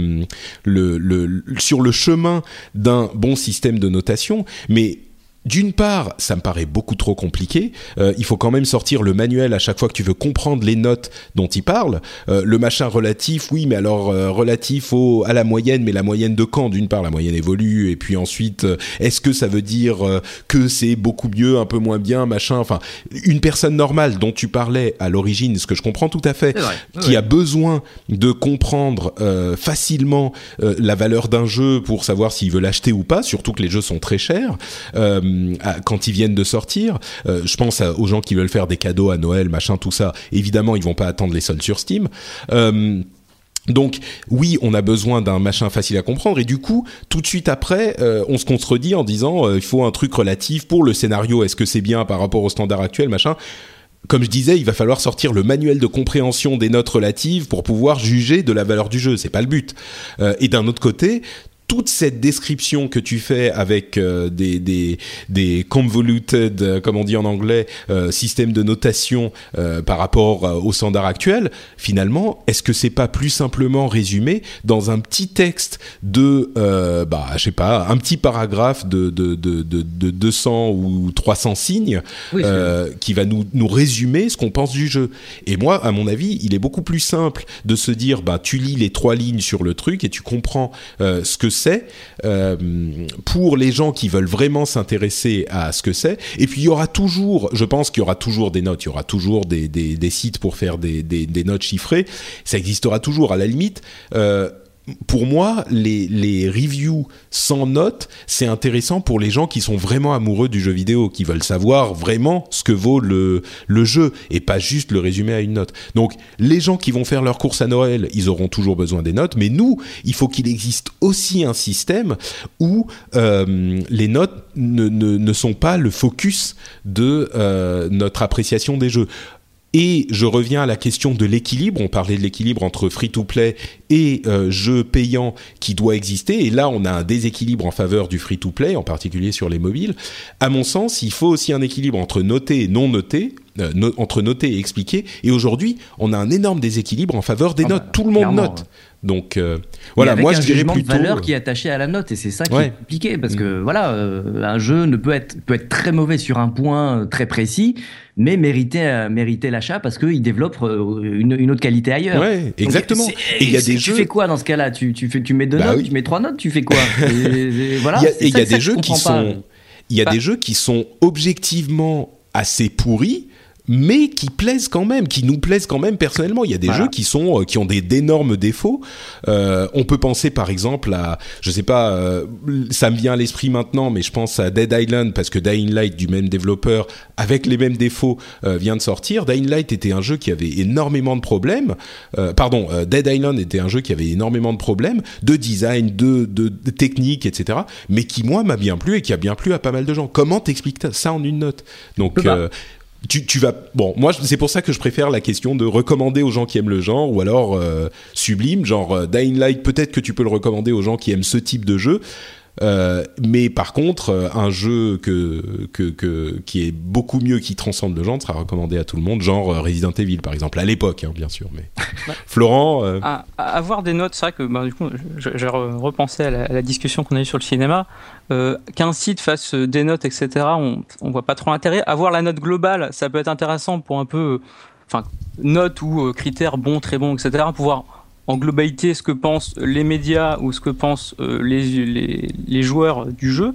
le, le sur le chemin d'un bon système de notation, mais d'une part, ça me paraît beaucoup trop compliqué. Euh, il faut quand même sortir le manuel à chaque fois que tu veux comprendre les notes dont il parle. Euh, le machin relatif, oui, mais alors euh, relatif au, à la moyenne, mais la moyenne de quand D'une part, la moyenne évolue, et puis ensuite, est-ce que ça veut dire que c'est beaucoup mieux, un peu moins bien, machin Enfin, une personne normale dont tu parlais à l'origine, ce que je comprends tout à fait, qui a besoin de comprendre facilement la valeur d'un jeu pour savoir s'il veut l'acheter ou pas, surtout que les jeux sont très chers quand ils viennent de sortir. Euh, je pense aux gens qui veulent faire des cadeaux à Noël, machin, tout ça. Évidemment, ils vont pas attendre les soldes sur Steam. Euh, donc oui, on a besoin d'un machin facile à comprendre et du coup, tout de suite après, euh, on se contredit en disant il faut un truc relatif pour le scénario. Est-ce que c'est bien par rapport au standard actuel, machin? Comme je disais, il va falloir sortir le manuel de compréhension des notes relatives pour pouvoir juger de la valeur du jeu. C'est pas le but. et d'un autre côté, toute cette description que tu fais avec euh, des, des, des convoluted, euh, comme on dit en anglais, euh, systèmes de notation par rapport au standard actuel, finalement, est-ce que c'est pas plus simplement résumé dans un petit texte de, bah, je sais pas, un petit paragraphe de, de, de, de, de 200 ou 300 signes qui va nous, nous résumer ce qu'on pense du jeu. Et moi, à mon avis, il est beaucoup plus simple de se dire, bah, tu lis les trois lignes sur le truc et tu comprends ce que c'est euh, pour les gens qui veulent vraiment s'intéresser à ce que c'est. Et puis il y aura toujours, je pense qu'il y aura toujours des notes, il y aura toujours des, sites pour faire des, notes chiffrées. Ça existera toujours à la limite. Euh, pour moi, les, reviews sans notes, c'est intéressant pour les gens qui sont vraiment amoureux du jeu vidéo, qui veulent savoir vraiment ce que vaut le, jeu et pas juste le résumer à une note. Donc, les gens qui vont faire leur course à Noël, ils auront toujours besoin des notes, mais nous, il faut qu'il existe aussi un système où euh, les notes ne, sont pas le focus de euh, notre appréciation des jeux. Et je reviens à la question de l'équilibre. On parlait de l'équilibre entre free-to-play et euh, jeu payant qui doit exister. Et là, on a un déséquilibre en faveur du free-to-play, en particulier sur les mobiles. À mon sens, il faut aussi un équilibre entre noté et non noté. Euh, entre noter et expliquer. Et aujourd'hui, on a un énorme déséquilibre en faveur des ah notes. Bah, Tout le monde note. Donc euh, voilà, moi je dirais plutôt de valeur qui est attaché à la note et c'est ça qui est compliqué parce que mm. voilà, un jeu ne peut être peut être très mauvais sur un point très précis, mais mériter, euh, mériter l'achat parce qu'il développe euh, une, une, autre qualité ailleurs. Ouais, exactement. Et il y a des tu fais quoi dans ce cas-là? Tu, tu, fais, tu mets deux bah notes, tu mets trois notes, tu fais quoi? Et, voilà. Il y a, des jeux qui sont, il y a des jeux qui sont objectivement assez pourris mais qui plaisent quand même, qui nous plaisent quand même personnellement. Il y a des jeux qui sont euh, qui ont des d'énormes défauts. Euh, on peut penser par exemple à, je sais pas, euh, ça me vient à l'esprit maintenant, mais je pense à Dead Island parce que Dying Light du même développeur avec les mêmes défauts euh, vient de sortir. Dying Light était un jeu qui avait énormément de problèmes. Euh, pardon, Dead Island était un jeu qui avait énormément de problèmes de design, de, de, de technique, etc. Mais qui moi m'a bien plu et qui a bien plu à pas mal de gens. Comment t'expliques ça en une note? Donc tu, tu vas bon moi c'est pour ça que je préfère la question de recommander aux gens qui aiment le genre ou alors euh, sublime genre euh, Dying Light peut-être que tu peux le recommander aux gens qui aiment ce type de jeu euh, mais par contre, euh, un jeu que, que, que, qui est beaucoup mieux, qui transcende le genre, sera recommandé à tout le monde, genre euh, Resident Evil par exemple, à l'époque, hein, bien sûr. Mais Florent, avoir des notes, c'est vrai que bah, du coup, j'ai repensé à la, discussion qu'on a eue sur le cinéma. Qu'un site fasse des notes, etc. On, on voit pas trop l'intérêt. Avoir la note globale, ça peut être intéressant pour un peu, enfin, note ou critères bons, très bons, etc. Pouvoir en globalité ce que pensent les médias ou ce que pensent euh, les, les, les, joueurs du jeu,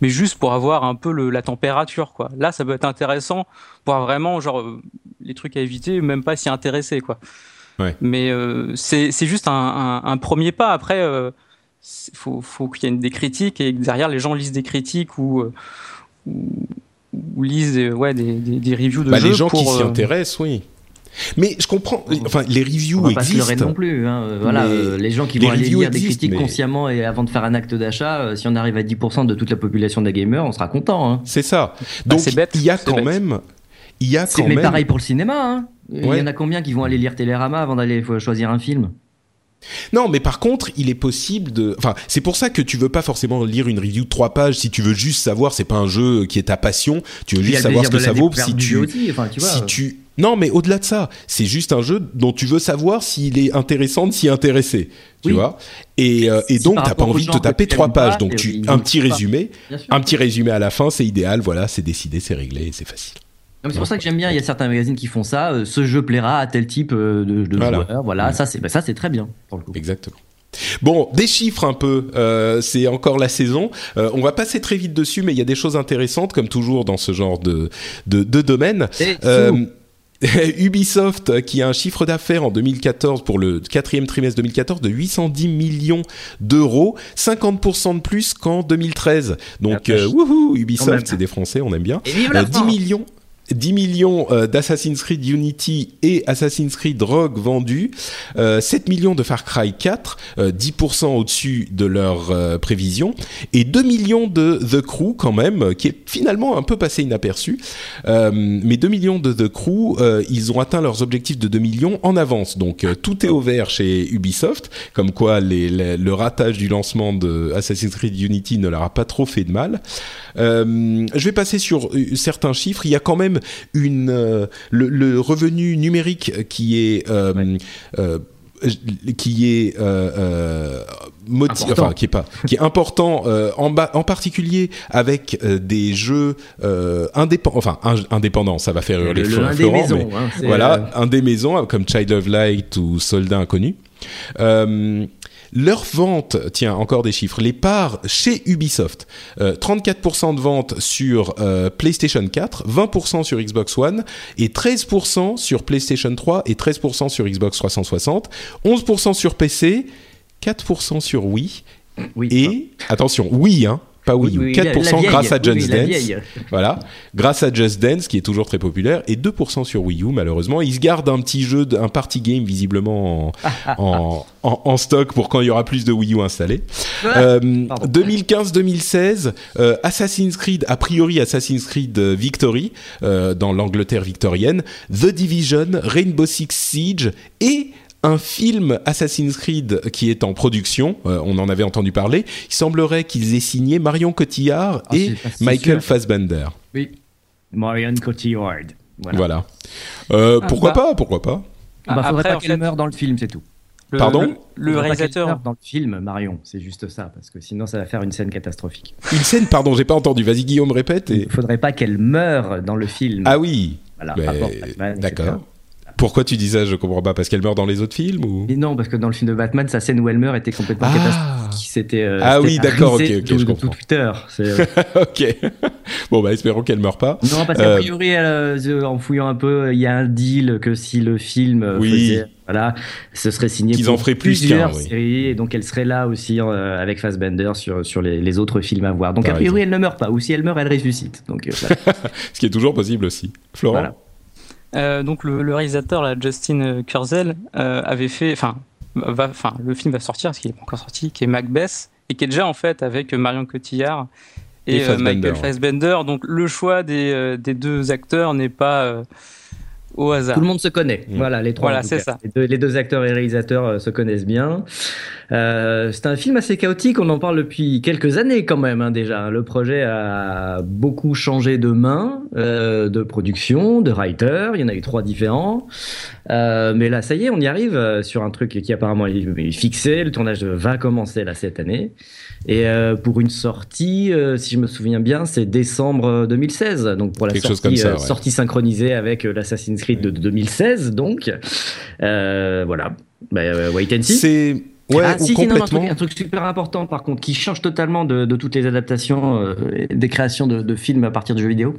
mais juste pour avoir un peu le, la température. Quoi. Là, ça peut être intéressant pour vraiment genre, euh, les trucs à éviter, même pas s'y intéresser. Quoi. Ouais. Mais euh, c'est juste un, un, un, premier pas. Après, il euh, faut, faut qu'il y ait des critiques et que derrière les gens lisent des critiques ou, ou ou lisent des, ouais, des, des, des reviews de Bah, jeux les gens pour, qui s'y euh, intéressent, oui. Mais je comprends. Enfin, les reviews On va pas se existent. non plus. hein. Euh, Voilà, Mais euh, les gens qui les vont aller lire des existent, critiques mais- consciemment et avant de faire un acte d'achat, euh, si on arrive à 10% de toute la population des gamers, on sera content. Hein. C'est ça. Bah, Donc c'est bête, il y a quand bête. même. Il y a quand mais même. pareil pour le cinéma. Hein. Il y en a combien qui vont aller lire Télérama avant d'aller choisir un film? Non, mais par contre, il est possible de. Enfin, c'est pour ça que tu veux pas forcément lire une review de trois pages si tu veux juste savoir. C'est pas un jeu qui est ta passion. Tu veux juste savoir ce que ça vaut. Si tu, aussi, enfin, tu vois. si tu. Non, mais au-delà de ça, c'est juste un jeu dont tu veux savoir s'il est intéressant de s'y intéresser. Tu Oui. vois. Et, euh, et Si donc, t'as pas envie de te taper trois pas, pages. Donc, tu ils un petit résumé, un petit résumé à la fin, c'est idéal. Voilà, c'est décidé, c'est réglé, c'est facile. C'est pour ça que j'aime bien. Il y a certains magazines qui font ça. euh, ce jeu plaira à tel type euh, de, de Voilà. joueur. Voilà, Mm. ça c'est bah, ça c'est très bien pour le coup. Exactement. Bon, des chiffres un peu, euh, c'est encore la saison. Euh, on va passer très vite dessus, mais il y a des choses intéressantes, comme toujours dans ce genre de, de, de domaine. Euh. Ubisoft qui a un chiffre d'affaires en 2014 pour le quatrième trimestre 2014 de 810 millions d'euros, 50% de plus qu'en 2013. Donc wouhou. Ubisoft c'est des Français, on aime bien. Et vive la Euh, 10 France millions 10 millions euh, d'Assassin's Creed Unity et Assassin's Creed Rogue vendus, euh, 7 millions de Far Cry 4, euh, 10% au-dessus de leurs euh, prévisions, et 2 millions de The Crew quand même, euh, qui est finalement un peu passé inaperçu. Euh, mais 2 millions de The Crew, euh, ils ont atteint leurs objectifs de 2 millions en avance. Donc euh, tout est au vert chez Ubisoft, comme quoi le ratage du lancement de Assassin's Creed Unity ne leur a pas trop fait de mal. Euh, je vais passer sur euh, certains chiffres. Il y a quand même une euh, le, le revenu numérique qui est euh, euh, qui est enfin qui est pas qui est important en, bas, en particulier avec des jeux indépendants enfin in- indépendants ça va faire hurler Le- Florent, maisons, mais hein, voilà un des maisons comme Child of Light ou Soldat inconnu. Euh, leur vente, tiens, encore des chiffres, les parts chez Ubisoft, euh, 34% de ventes sur euh, PlayStation 4, 20% sur Xbox One et 13% sur PlayStation 3 et 13% sur Xbox 360, 11% sur PC, 4% sur Wii Oui. et, attention, Wii, hein, pas Wii, U, oui, la- 4% la vieille. grâce à Just Dance. Voilà, grâce à Just Dance qui est toujours très populaire et 2% sur Wii U malheureusement. Ils se gardent un petit jeu, un party game visiblement en, en, en- en stock pour quand il y aura plus de Wii U installés. Euh, Pardon. 2015-2016, euh, Assassin's Creed, a priori Assassin's Creed euh, Victory euh, dans l'Angleterre victorienne, The Division, Rainbow Six Siege et un film Assassin's Creed qui est en production, euh, on en avait entendu parler. Il semblerait qu'ils aient signé Marion Cotillard Ah, et si Michael sûr. Fassbender. Oui. Marion Cotillard. Voilà. Voilà. Euh, Ah, pourquoi bah. pas Pourquoi pas Bah, faudrait Après, pas qu'elle fait, meure dans le film, c'est tout. le, Pardon le, réalisateur. meure dans le film, Marion, c'est juste ça, parce que sinon ça va faire une scène catastrophique. Une scène, pardon, j'ai pas entendu. Vas-y Guillaume, répète. Et... Il faudrait pas qu'elle meure dans le film. Ah oui. Voilà, Mais-. D'accord. Pourquoi tu dis ça? Je comprends pas. Parce qu'elle meurt dans les autres films ou? Mais non, parce que dans le film de Batman, sa scène où elle meurt était complètement Ah. catastrophique. C'était. euh, Ah oui, d'accord, ok, ok, de- je comprends. tout Twitter. C'est- Ok. bon bah espérons qu'elle meurt pas. non, parce qu'a Euh, priori, elle, euh, en fouillant un peu, il y a un deal que si le film euh, Oui. faisait, voilà, ce serait signé pour en feraient plus plusieurs oui. séries, et donc elle serait là aussi euh, avec Fassbender sur sur les, les autres films à voir. Donc a priori, elle ne meurt pas, ou si elle meurt, elle ressuscite. Donc euh, voilà. Ce qui est toujours possible aussi. Florent? Voilà. Euh, donc le, le réalisateur, là, Justin Kurzel, euh, avait fait, enfin, va, enfin, le film va sortir parce qu'il n'est pas encore sorti, qui est Macbeth et qui est déjà en fait avec Marion Cotillard et, Et euh, Fassbender, Michael ouais. Fassbender. Donc le choix des, euh, des deux acteurs n'est pas euh, au hasard. Tout le monde se connaît. Mm. Voilà, les trois. Voilà, c'est ça. Les deux, les deux acteurs et réalisateurs euh, se connaissent bien. Euh, c'est un film assez chaotique. On en parle depuis quelques années quand même hein, déjà. Le projet a beaucoup changé de main, euh, de production, de writer. Il y en a eu trois différents. Euh, mais là, ça y est, on y arrive sur un truc qui apparemment est fixé. Le tournage va commencer là cette année. Et euh, pour une sortie, euh, si je me souviens bien, c'est décembre 2016. Donc pour la Quelque chose sortie, comme ça, ouais. sortie synchronisée avec l'Assassin's Creed de 2016. Donc euh, voilà. Bah, wait and see. C'est ouais ah, si, non, un, truc, un truc super important par contre qui change totalement de, de toutes les adaptations, euh, des créations de, de films à partir de jeux vidéo.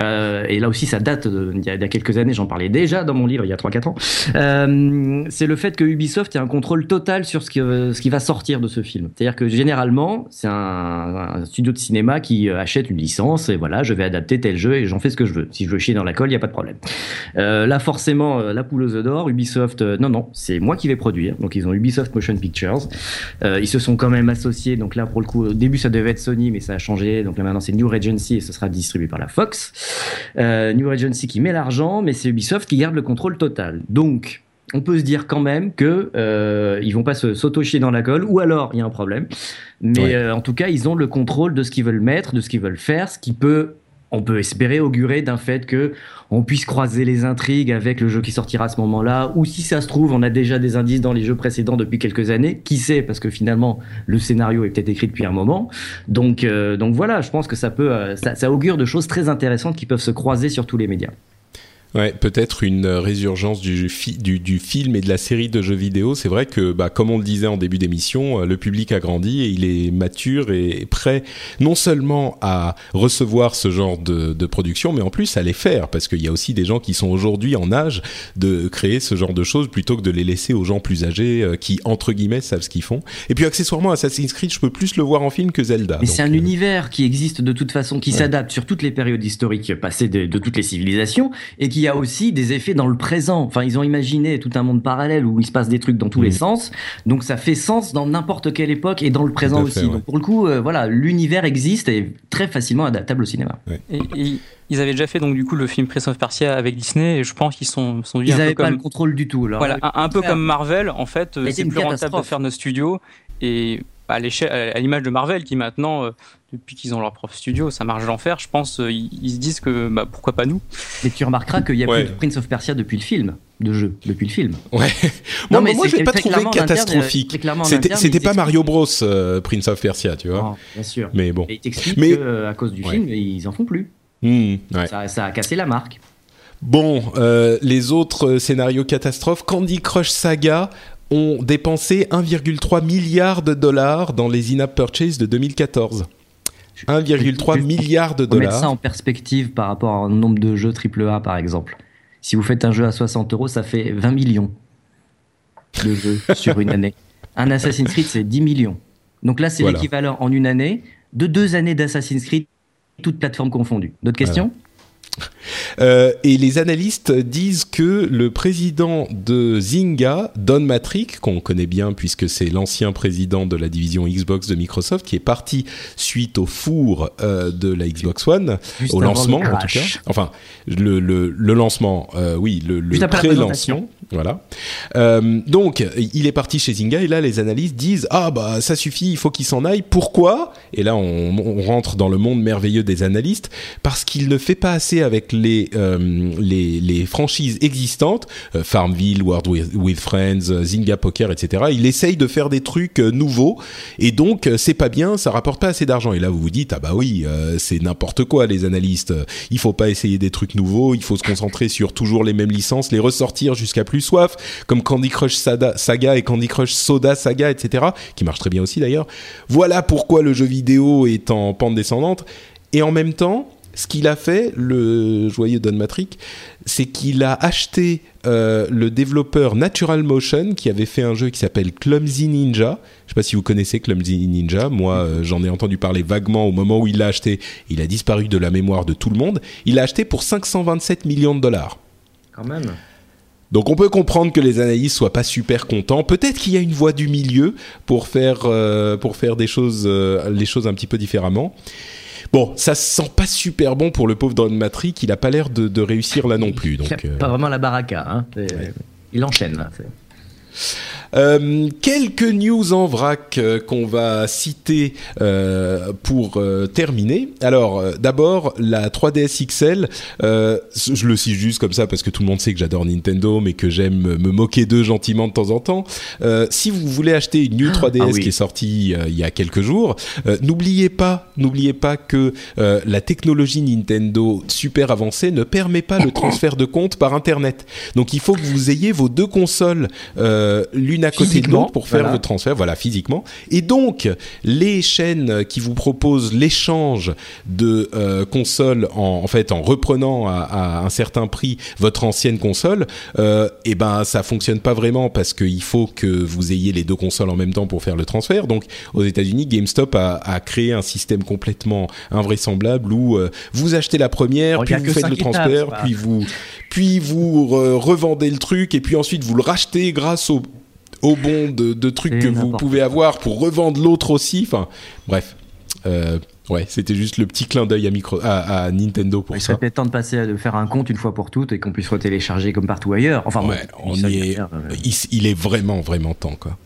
Euh, et là aussi, ça date d'il y, a quelques années, j'en parlais déjà dans mon livre il y a 3-4 ans. Euh, c'est le fait que Ubisoft ait un contrôle total sur ce qui, va sortir de ce film. C'est-à-dire que généralement, c'est un, studio de cinéma qui euh, achète une licence et voilà, je vais adapter tel jeu et j'en fais ce que je veux. Si je veux chier dans la colle, il n'y a pas de problème. Là, forcément, la poule aux œufs d'or, Ubisoft, non, non, c'est moi qui vais produire. Donc, ils ont Ubisoft Motion Pictures. ils se sont quand même associés. Donc là, pour le coup, au début, ça devait être Sony, mais ça a changé. Donc là, maintenant, c'est New Regency et ce sera distribué par la Fox. Euh, New Regency qui met l'argent, mais c'est Ubisoft qui garde le contrôle total. Donc, on peut se dire quand même que euh, ils vont pas se s'auto-chier dans la colle, ou alors il y a un problème. Mais Ouais. euh, en tout cas, ils ont le contrôle de ce qu'ils veulent mettre, de ce qu'ils veulent faire, ce qui peut, on peut espérer augurer d'un fait que on puisse croiser les intrigues avec le jeu qui sortira à ce moment-là, ou si ça se trouve, on a déjà des indices dans les jeux précédents depuis quelques années. Qui sait Parce que finalement, le scénario est peut-être écrit depuis un moment. Donc, euh, donc voilà, je pense que ça peut, euh, ça, ça augure de choses très intéressantes qui peuvent se croiser sur tous les médias. Ouais, peut-être une euh, résurgence du, fi- du, du film et de la série de jeux vidéo. C'est vrai que, bah, comme on le disait en début d'émission, euh, le public a grandi et il est mature et prêt non seulement à recevoir ce genre de, de production, mais en plus à les faire, parce qu'il y a aussi des gens qui sont aujourd'hui en âge de créer ce genre de choses plutôt que de les laisser aux gens plus âgés euh, qui, entre guillemets, savent ce qu'ils font. Et puis accessoirement, Assassin's Creed, je peux plus le voir en film que Zelda. Mais c'est un euh, univers qui existe de toute façon, qui s'adapte sur toutes les périodes historiques passées de, de toutes les civilisations, et qui a aussi des effets dans le présent. Enfin, ils ont imaginé tout un monde parallèle où il se passe des trucs dans tous les sens, donc ça fait sens dans n'importe quelle époque et dans le présent fait, aussi. ouais. Donc pour le coup, euh, voilà, l'univers existe et est très facilement adaptable au cinéma. Et, et ils avaient déjà fait donc du coup le film Prince of Persia avec Disney et je pense qu'ils sont Ils n'avaient pas comme le contrôle du tout. Alors, voilà un, un peu comme Marvel en fait c'est plus rentable de faire nos studios et à l'échelle à l'image de Marvel qui maintenant euh, depuis qu'ils ont leur propre studio ça marche l'enfer je pense euh, ils, ils se disent que bah, pourquoi pas nous Mais tu remarqueras qu'il y a Ouais. plus de Prince of Persia depuis le film, de jeu, depuis le film. Ouais. Non, moi, mais moi, je l'ai pas trouvé catastrophique. C'était, pas Mario Bros, euh, Prince of Persia, tu vois. Non, bien sûr. Mais bon. Et ils t'expliquent Mais- que, euh, à cause du Ouais. film, ils en font plus. Hmm, ouais. Ça, ça a cassé la marque. Bon, euh, les autres scénarios catastrophes, Candy Crush Saga ont dépensé 1,3 milliard de dollars dans les in-app purchases de 2014. 1,3 Je- milliard de Faut mettre ça dollars. en perspective par rapport un nombre de jeux AAA, par exemple. Si vous faites un jeu à 60 euros, ça fait 20 millions de jeux sur une année. Un Assassin's Creed, c'est 10 millions. Donc là, c'est Voilà. l'équivalent en une année de deux années d'Assassin's Creed, toutes plateformes confondues. D'autres questions? Euh, et les analystes disent que le président de Zynga, Don Matrick, qu'on connaît bien puisque c'est l'ancien président de la division Xbox de Microsoft, qui est parti suite au four euh, de la Xbox One, Juste au lancement en tout cas. Enfin, le, le, le lancement, euh, oui, le, le pré-lancement. Voilà. Donc, il est parti chez Zynga et là, les analystes disent ah bah ça suffit, il faut qu'il s'en aille. Pourquoi? Et là, on, on rentre dans le monde merveilleux des analystes parce qu'il ne fait pas assez avec les euh, les, les franchises existantes, euh, Farmville, World with, Friends, euh, Zynga Poker, etc. Il essaye de faire des trucs nouveaux et donc c'est pas bien, ça rapporte pas assez d'argent. Et là, vous vous dites ah bah oui, c'est n'importe quoi les analystes. Il faut pas essayer des trucs nouveaux, il faut se concentrer sur toujours les mêmes licences, les ressortir jusqu'à plus soif, comme Candy Crush Saga et Candy Crush Soda Saga, etc. Qui marche très bien aussi d'ailleurs. Voilà pourquoi le jeu vidéo est en pente descendante. Et en même temps, ce qu'il a fait, le joyeux Don Matrick, c'est qu'il a acheté euh, le développeur Natural Motion qui avait fait un jeu qui s'appelle Clumsy Ninja. Je sais pas si vous connaissez Clumsy Ninja. Moi, euh, j'en ai entendu parler vaguement au moment où il l'a acheté. Il a disparu de la mémoire de tout le monde. Il l'a acheté pour 527 millions de dollars. Quand même. Donc on peut comprendre que les analystes soient pas super contents. Peut-être qu'il y a une voie du milieu pour faire euh, pour faire des choses les choses un petit peu différemment. Bon, ça se sent pas super bon pour le pauvre Don Matrick. Il a pas l'air de, de réussir là non plus. Donc euh, Pas vraiment la baraka. Hein. Il enchaîne là. Euh, quelques news en vrac euh, qu'on va citer euh, pour euh, terminer. Alors, euh, d'abord, la 3DS XL, euh, je le cite juste comme ça parce que tout le monde sait que j'adore Nintendo, mais que j'aime me moquer d'eux gentiment de temps en temps. Euh, si vous voulez acheter une New 3DS Ah oui. qui est sortie euh, il y a quelques jours, euh, n'oubliez pas, n'oubliez pas que euh, la technologie Nintendo super avancée ne permet pas le transfert de compte par Internet. Donc, il faut que vous ayez vos deux consoles euh, l'une à côté de l'autre pour faire voilà. le transfert, voilà, physiquement. Et donc, les chaînes qui vous proposent l'échange de euh, consoles, en, en fait, en reprenant à, à un certain prix votre ancienne console, euh, et ben, ça fonctionne pas vraiment parce qu'il faut que vous ayez les deux consoles en même temps pour faire le transfert. Donc, aux États-Unis, GameStop a, a créé un système complètement invraisemblable où euh, vous achetez la première, Oh, puis vous faites le transfert, puis vous, puis vous re- revendez le truc, et puis ensuite vous le rachetez grâce au au bon de, de trucs que vous pouvez avoir pour revendre l'autre aussi. Enfin, bref. Euh, ouais, c'était juste le petit clin d'œil à, micro, à, à Nintendo pour Il ça. serait peut-être temps de passer à de faire un compte une fois pour toutes et qu'on puisse retélécharger comme partout ailleurs. Enfin, bon, on y il est. euh, Il, il est vraiment, vraiment temps, quoi.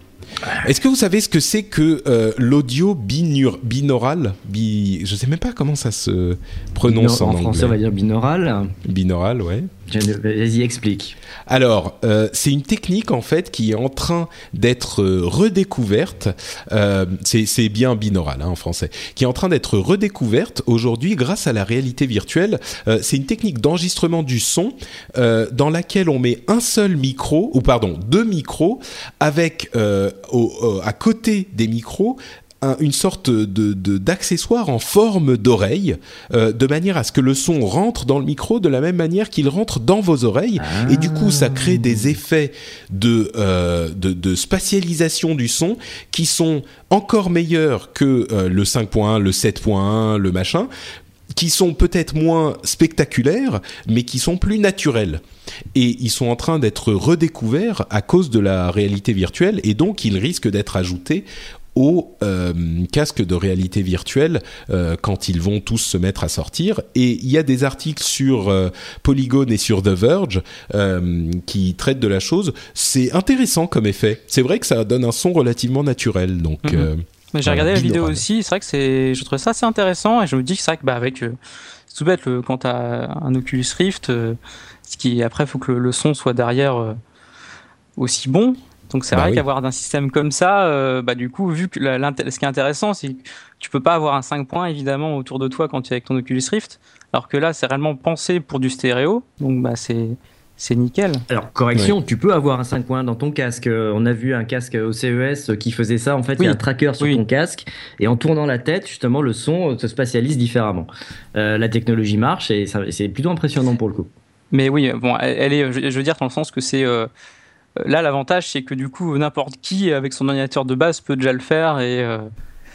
Est-ce que vous savez ce que c'est que euh, l'audio binaural? Bi... Je sais même pas comment ça se prononce en, en français, on va dire binaural. Binaural, ouais. Vas-y, explique. Alors, euh, c'est une technique en fait qui est en train d'être euh, redécouverte. Euh, c'est bien binaural hein, en français, qui est en train d'être redécouverte aujourd'hui grâce à la réalité virtuelle. C'est une technique d'enregistrement du son dans laquelle on met un seul micro, ou pardon, deux micros, avec à côté des micros un- une sorte de d'accessoire en forme d'oreille, euh, de manière à ce que le son rentre dans le micro de la même manière qu'il rentre dans vos oreilles. Et du coup, ça crée des effets de, euh, de, de spatialisation du son qui sont encore meilleurs que euh, le 5.1, le 7.1, le machin qui sont peut-être moins spectaculaires, mais qui sont plus naturels. Et ils sont en train d'être redécouverts à cause de la réalité virtuelle, et donc ils risquent d'être ajoutés aux euh, casques de réalité virtuelle euh, quand ils vont tous se mettre à sortir. Et il y a des articles sur euh, Polygon et sur The Verge euh, qui traitent de la chose. C'est intéressant comme effet. C'est vrai que ça donne un son relativement naturel. Donc, Mhm. Mais j'ai regardé la vidéo aussi, c'est vrai que c'est, je trouvais ça assez intéressant et je me dis que c'est vrai que bah avec, c'est tout bête le, quand t'as un Oculus Rift, ce qui après faut que le, le son soit derrière aussi bon. Donc c'est Bah vrai oui. qu'avoir un système comme ça, euh, bah du coup vu que la- ce qui est intéressant, c'est que tu peux pas avoir un 5 points évidemment autour de toi quand tu es avec ton Oculus Rift, alors que là c'est réellement pensé pour du stéréo, donc bah c'est c'est nickel. Alors, correction, tu peux avoir un 5 points dans ton casque. Euh, On a vu un casque au CES qui faisait ça. En fait, il y a un tracker sur Oui. ton casque et en tournant la tête, justement, le son euh, se spatialise différemment. Euh, la technologie marche et c'est plutôt impressionnant pour le coup. Mais oui, bon, elle, est, je, je veux dire, dans le sens que c'est. euh, là, l'avantage, c'est que du coup, n'importe qui, avec son ordinateur de base, peut déjà le faire et. euh,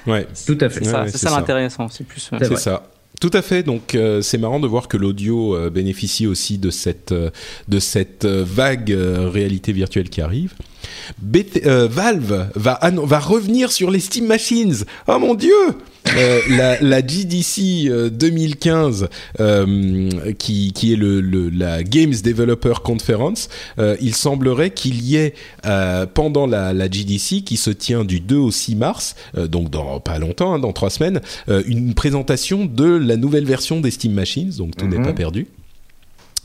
ouais, Tout à fait. c'est Ouais, ça, ouais, c'est c'est ça ça. l'intéressant. C'est plus. euh, C'est ça. Tout à fait. Donc euh, c'est marrant de voir que l'audio euh, bénéficie aussi de cette euh, de cette euh, vague euh, réalité virtuelle qui arrive. Euh, Valve va va revenir sur les Steam Machines. Oh mon dieu Euh, la, la GDC euh, 2015, euh, qui, qui est le, le- la Games Developer Conference, euh, il semblerait qu'il y ait euh, pendant la, la GDC qui se tient du 2 au 6 mars, euh, donc dans pas longtemps, hein, dans trois semaines, euh, une présentation de la nouvelle version des Steam Machines, donc tout n'est pas perdu.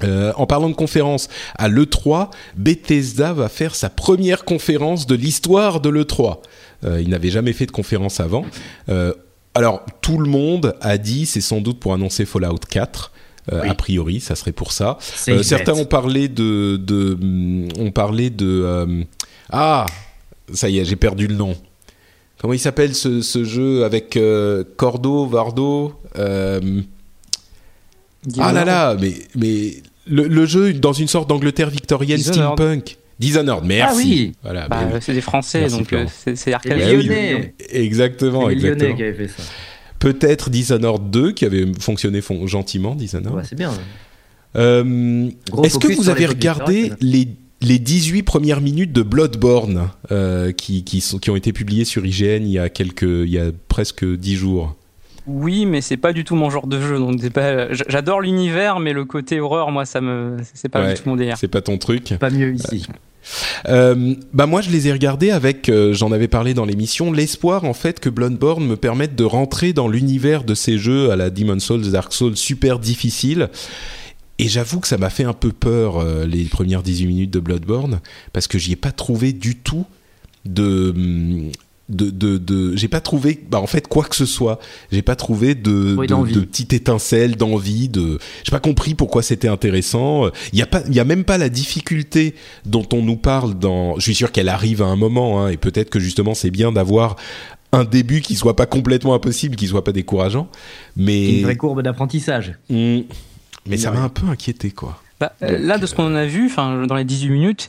Euh, en parlant de conférence, à l'E3, Bethesda va faire sa première conférence de l'histoire de l'E3. Euh, il n'avait jamais fait de conférence avant. Euh, alors, tout le monde a dit, c'est sans doute pour annoncer Fallout 4. Euh, Oui. A priori, ça serait pour ça. Euh, certains ont parlé de, de, hum, ont parlé de, euh, ah, ça y est, j'ai perdu le nom. Comment il s'appelle ce, ce jeu avec euh, Cordo, Vardo euh, Ah là là, mais, mais le, le jeu dans une sorte d'Angleterre victorienne Dishonored. steampunk. Dishonored, merci. Ah oui. Voilà, bah, c'est des Français, Merci, donc euh, c'est arcade. Bah les oui. Lyonnais. Exactement, les Lyonnais exactement. qui avaient fait ça. Peut-être Dishonored 2 qui avait fonctionné fon- gentiment, Dishonored. Ouais, c'est bien. Euh, Est-ce que vous avez les regardé les, les 18 premières minutes de Bloodborne euh, qui, qui, sont, qui ont été publiées sur IGN il y a, quelques, il y a presque 10 jours? Oui, mais c'est pas du tout mon genre de jeu. Donc pas. J'adore l'univers, mais le côté horreur, moi, ça me. C'est pas Ouais. du tout mon délire. C'est pas ton truc Pas mieux ici. Euh, bah moi je les ai regardés avec, euh, j'en avais parlé dans l'émission, l'espoir en fait que Bloodborne me permette de rentrer dans l'univers de ces jeux à la Demon Souls, Dark Souls super difficiles. Et j'avoue que ça m'a fait un peu peur euh, les premières 18 minutes de Bloodborne parce que j'y ai pas trouvé du tout de hum, de, de, de j'ai pas trouvé bah en fait quoi que ce soit j'ai pas trouvé de Oui, de, petite étincelle d'envie de j'ai pas compris pourquoi c'était intéressant il y a pas il y a même pas la difficulté dont on nous parle dans je suis sûr qu'elle arrive à un moment hein, et peut-être que justement c'est bien d'avoir un début qui soit pas complètement impossible qui soit pas décourageant mais Une vraie courbe d'apprentissage. Hmm. mais ça m'a un peu inquiété quoi Bah, euh, là, de ce qu'on a vu, enfin, dans les 18 minutes,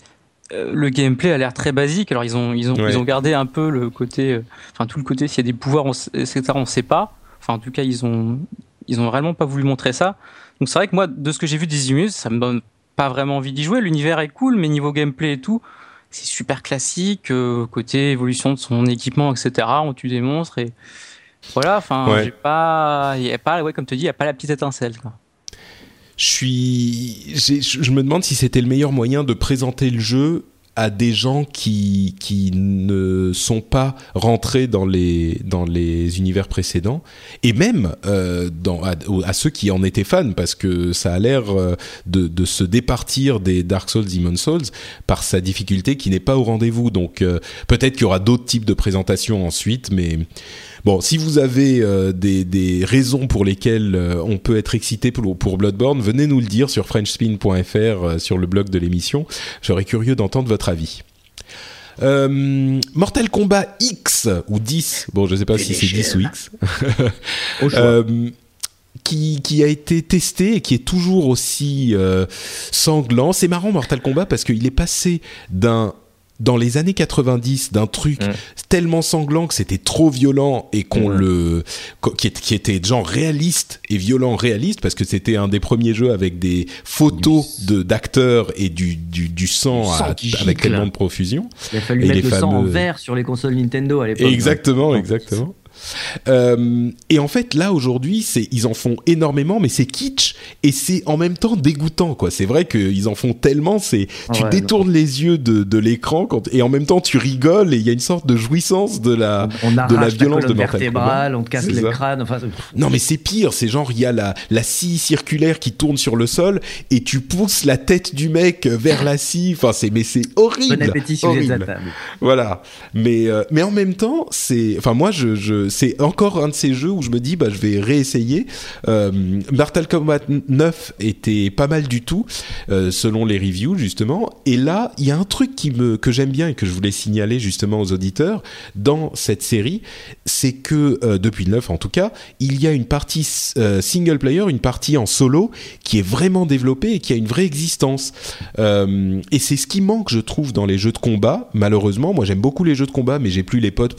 le gameplay a l'air très basique. Alors, ils ont, ils ont, Ouais. ils ont gardé un peu le côté, euh, enfin, tout le côté, s'il y a des pouvoirs, on, etc., on sait pas. Enfin, en tout cas, ils ont, ils ont vraiment pas voulu montrer ça. Donc, c'est vrai que moi, de ce que j'ai vu des 18 minutes, ça me donne pas vraiment envie d'y jouer. L'univers est cool, mais niveau gameplay et tout, c'est super classique. euh, côté évolution de son équipement, etc., on tue des monstres et voilà. Enfin, Ouais. j'ai pas, y a pas, ouais, comme tu dis, y a pas la petite étincelle. Quoi. Je me demande si c'était le meilleur moyen de présenter le jeu à des gens qui ne sont pas rentrés dans les univers précédents. Et même euh, à, ceux qui en étaient fans parce que ça a l'air euh, de de se départir des Dark Souls Demon Souls par sa difficulté qui n'est pas au rendez-vous. Donc euh, peut-être qu'il y aura d'autres types de présentations ensuite mais Bon, si vous avez euh, des, des raisons pour lesquelles euh, on peut être excité pour, pour Bloodborne, venez nous le dire sur frenchspin.fr euh, sur le blog de l'émission. J'aurais curieux d'entendre votre avis. Euh, Mortal Kombat X ou 10, bon je sais pas si c'est 10 ou X, Au choix. euh, qui, qui a été testé et qui est toujours aussi euh, sanglant. C'est marrant Mortal Kombat parce qu'il est passé d'un dans les années 90 d'un truc Mm. tellement sanglant que c'était trop violent et qu'on Mm. le qui, qui était genre réaliste et violent réaliste parce que c'était un des premiers jeux avec des photos de d'acteurs et du, du, du sang, à- avec tellement de profusion Il a fallu et mettre le sang en vert sur les consoles Nintendo à l'époque. Exactement, hein. exactement. Euh, et en fait, là aujourd'hui, c'est ils en font énormément, mais c'est kitsch et c'est en même temps dégoûtant, quoi. C'est vrai qu'ils en font tellement, c'est tu Ouais, détournes les yeux de, de l'écran quand et en même temps tu rigoles et il y a une sorte de jouissance de la On de la violence de Mortal on te casse C'est le ça. crâne. Enfin, Non mais c'est pire, c'est genre il y a la, la scie circulaire qui tourne sur le sol et tu pousses la tête du mec vers la scie. Enfin c'est mais c'est horrible. bon appétit horrible. Voilà. Mais euh, mais en même temps, c'est enfin moi je, je c'est encore un de ces jeux où je me dis bah je vais réessayer. Euh, Mortal Kombat 9 était pas mal du tout euh, selon les reviews justement. Et là il y a un truc qui me que j'aime bien et que je voulais signaler justement aux auditeurs dans cette série, c'est que euh, depuis le 9 en tout cas, il y a une partie euh, single player, une partie en solo qui est vraiment développée et qui a une vraie existence. Et c'est ce qui manque, je trouve, dans les jeux de combat. Malheureusement, moi j'aime beaucoup les jeux de combat, mais j'ai plus les potes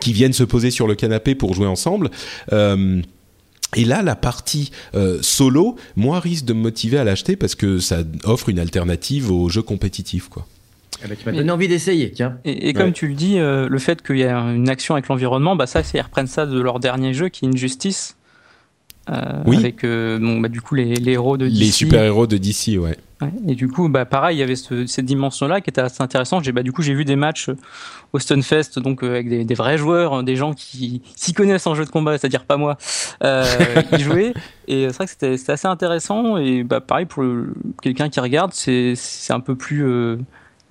qui viennent se poser sur le canapé pour jouer ensemble. Euh, et là, la partie euh, solo, moi, risque de me motiver à l'acheter parce que ça offre une alternative aux jeux compétitifs, quoi. Ben, tu m'as donné envie d'essayer, tiens. Et, et comme Ouais. tu le dis, euh, le fait qu'il y a une action avec l'environnement, bah ça, c'est- ils reprennent ça de leur dernier jeu qui est Injustice. Euh, Oui. Avec euh, bon, bah, du coup les, les héros de DC. Les super-héros de DC, ouais. Ouais. Et du coup, bah, pareil, il y avait ce- cette dimension-là qui était assez intéressante. J'ai, bah, du coup, j'ai vu des matchs euh, au Stunfest, donc euh, avec des, des vrais joueurs, hein, des gens qui s'y connaissent en jeu de combat, c'est-à-dire pas moi, qui jouaient. Et c'est vrai que c'était, assez intéressant. Et bah, pareil, pour quelqu'un qui regarde, c'est, c'est un peu plus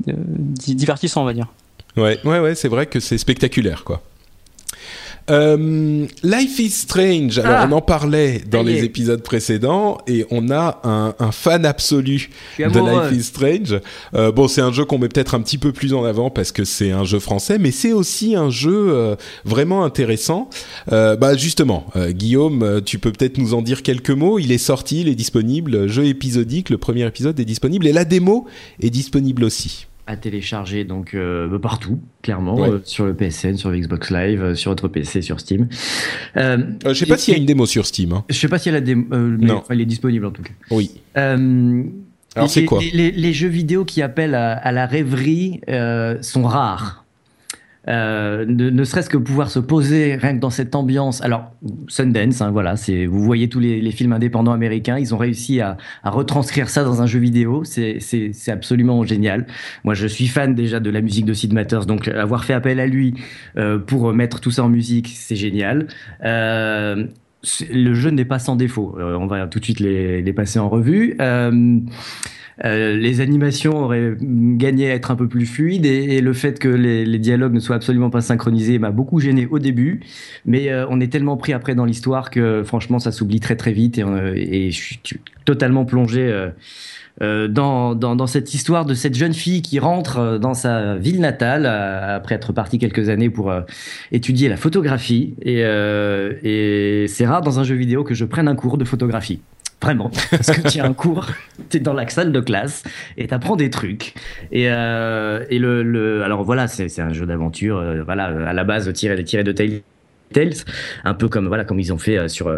di- divertissant, on va dire. Ouais, ouais, ouais, c'est vrai que c'est spectaculaire, quoi. Euh, Life is Strange. Alors, Ah. on en parlait dans les épisodes précédents et on a un, un fan absolu de. Life is Strange. Euh, bon, c'est un jeu qu'on met peut-être un petit peu plus en avant parce que c'est un jeu français, mais c'est aussi un jeu euh, vraiment intéressant. Bah, justement, Guillaume, tu peux peut-être nous en dire quelques mots. Il est sorti, il est disponible. Jeu épisodique, le premier épisode est disponible et la démo est disponible aussi. À télécharger donc euh, partout, clairement, Ouais. euh, sur le PSN, sur le Xbox Live, euh, sur votre PC, sur Steam. Euh, Euh, je sais pas s'il y a une démo sur Steam. hein. Je sais pas si elle a des, euh, mais Non. enfin, il est disponible en tout cas. Oui. Euh, Alors, c'est quoi les, les- les jeux vidéo qui appellent à, à la rêverie euh, sont rares. Euh, ne, ne serait-ce que pouvoir se poser rien que dans cette ambiance. Alors Sundance, hein, voilà, c'est vous voyez tous les, les films indépendants américains, ils ont réussi à, à retranscrire ça dans un jeu vidéo. C'est c'est c'est absolument génial. Moi, je suis fan déjà de la musique de Sid Matters, donc avoir fait appel à lui euh, pour mettre tout ça en musique, c'est génial. Euh, le jeu n'est pas sans défaut. on va tout de suite les, les passer en revue. Euh, euh, les animations auraient gagné à être un peu plus fluides et, le fait que les, dialogues ne soient absolument pas synchronisés m'a beaucoup gêné au début. Mais euh, on est tellement pris après dans l'histoire que franchement ça s'oublie très très vite et, euh, et, je suis totalement plongé. Dans, dans, dans, cette histoire de cette jeune fille qui rentre dans sa ville natale après être partie quelques années pour étudier la photographie. Et, et c'est rare dans un jeu vidéo que je prenne un cours de photographie. Vraiment. Parce que tu as un cours, tu es dans la salle de classe et tu apprends des trucs. Et, euh, et le, le, Alors voilà, c'est un jeu d'aventure, euh, voilà, à la base tiré, tiré de Tales, un peu comme, voilà, comme ils ont fait euh, sur.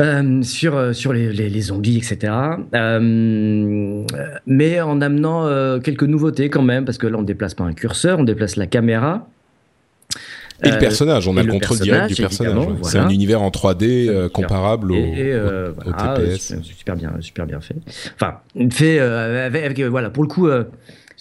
Euh, sur sur les, les, les zombies, etc. Euh, mais en amenant quelques nouveautés quand même, parce que là on déplace pas un curseur, on déplace la caméra. Et le euh, personnage, on a le contrôle direct du personnage. C'est un univers en 3D euh, comparable au, euh, TPS. Super bien, super bien fait. Enfin, fait avec, voilà, pour le coup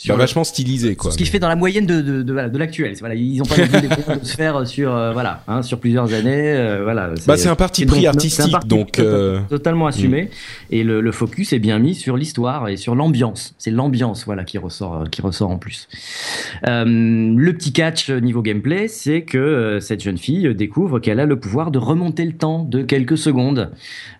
bah, vachement stylisé quoi. Ce qui fait dans la moyenne de de, de, de l'actuel. Voilà, ils ont pas de se faire sur euh, voilà hein, sur plusieurs années. Euh, voilà. Bah c'est un parti pris artistique donc euh, totalement assumé mm. et le, le, focus est bien mis sur l'histoire et sur l'ambiance. C'est l'ambiance voilà qui ressort qui ressort en plus. le petit catch niveau gameplay, c'est que cette jeune fille découvre qu'elle a le pouvoir de remonter le temps de quelques secondes,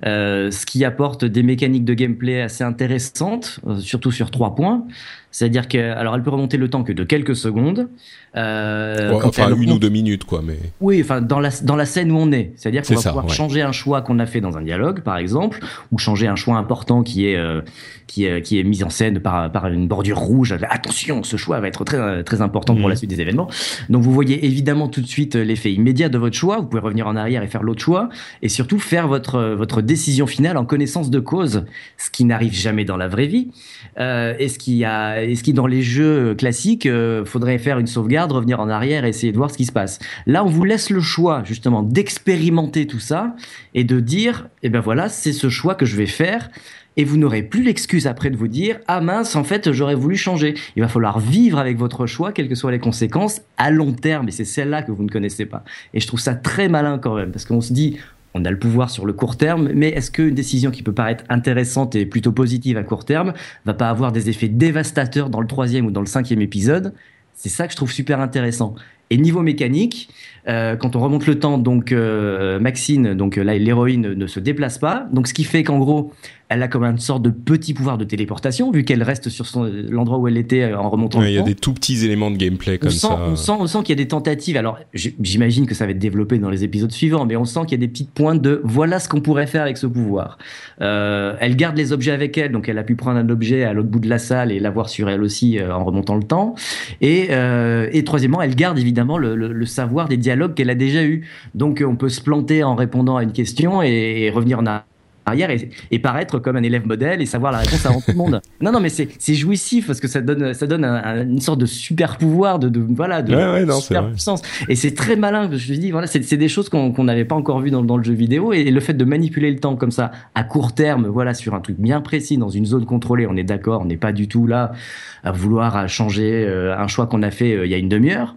ce qui apporte des mécaniques de gameplay assez intéressantes, surtout sur trois points. C'est-à-dire que, alors, elle peut remonter le temps que de quelques secondes. Euh, enfin, une ou deux minutes, quoi. Mais oui, enfin, dans la dans la scène où on est, c'est-à-dire qu'on va pouvoir changer un choix qu'on a fait dans un dialogue, par exemple, ou changer un choix important qui est euh, qui est qui est mis en scène par par une bordure rouge. Attention, ce choix va être très très important pour la mhm. suite des événements. Donc, vous voyez évidemment tout de suite l'effet immédiat de votre choix. Vous pouvez revenir en arrière et faire l'autre choix, et surtout faire votre votre décision finale en connaissance de cause, ce qui n'arrive jamais dans la vraie vie. Euh, et ce qui a est-ce qui dans les jeux classiques, euh, faudrait faire une sauvegarde, revenir en arrière et essayer de voir ce qui se passe. Là, on vous laisse le choix justement d'expérimenter tout ça et de dire, eh ben voilà, c'est ce choix que je vais faire. Et vous n'aurez plus l'excuse après de vous dire ah mince en fait j'aurais voulu changer. Il va falloir vivre avec votre choix quelles que soient les conséquences à long terme et c'est celle-là que vous ne connaissez pas. Et je trouve ça très malin quand même parce qu'on se dit on a le pouvoir sur le court terme, mais est-ce qu'une décision qui peut paraître intéressante et plutôt positive à court terme va pas avoir des effets dévastateurs dans le troisième ou dans le cinquième épisode? C'est ça que je trouve super intéressant. Et niveau mécanique, euh, quand on remonte le temps, donc euh, Maxine, donc là l'héroïne ne se déplace pas, donc ce qui fait qu'en gros elle a comme une sorte de petit pouvoir de téléportation, vu qu'elle reste sur l'endroit où elle était euh, en remontant. Il y a des tout petits éléments de gameplay comme ça. On sent, on sent qu'il y a des tentatives. Alors, j'imagine que ça va être développé dans les épisodes suivants, mais on sent qu'il y a des petites pointes de voilà ce qu'on pourrait faire avec ce pouvoir. Euh, elle garde les objets avec elle, donc elle a pu prendre un objet à l'autre bout de la salle et l'avoir sur elle aussi euh, en remontant le temps. Et, euh, et troisièmement, elle garde évidemment le, le, le savoir des dialogues qu'elle a déjà eu. Donc, on peut se planter en répondant à une question et, et revenir en arrière arrière et, paraître comme un élève modèle et savoir la réponse avant tout le monde. Non, non, mais c'est jouissif parce que ça donne, ça donne une sorte de super pouvoir, de, voilà, de super puissance. Et c'est très malin. Je me suis dit, voilà, c'est des choses qu'on n'avait pas encore vues dans, dans, le jeu vidéo et, le fait de manipuler le temps comme ça à court terme, voilà, sur un truc bien précis dans une zone contrôlée, on est d'accord, on n'est pas du tout là à vouloir changer euh, un choix qu'on a fait euh, il y a une demi-heure.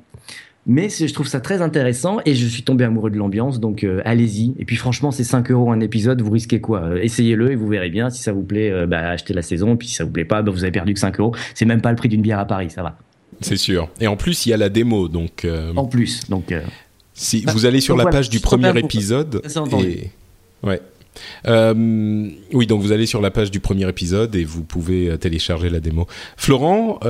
Mais je trouve ça très intéressant et je suis tombé amoureux de l'ambiance, donc euh, allez-y. Et puis franchement, c'est 5 euros un épisode, vous risquez quoi? Euh, Essayez-le et vous verrez bien. Si ça vous plaît, euh, bah, achetez la saison. Puis si ça vous plaît pas, bah, vous avez perdu que 5 euros. C'est même pas le prix d'une bière à Paris, ça va. C'est sûr. Et en plus, il y a la démo, donc. En plus, donc. Si vous allez sur la page du premier épisode. Et... Ouais. oui, donc vous allez sur la page du premier épisode et vous pouvez télécharger la démo. Florent,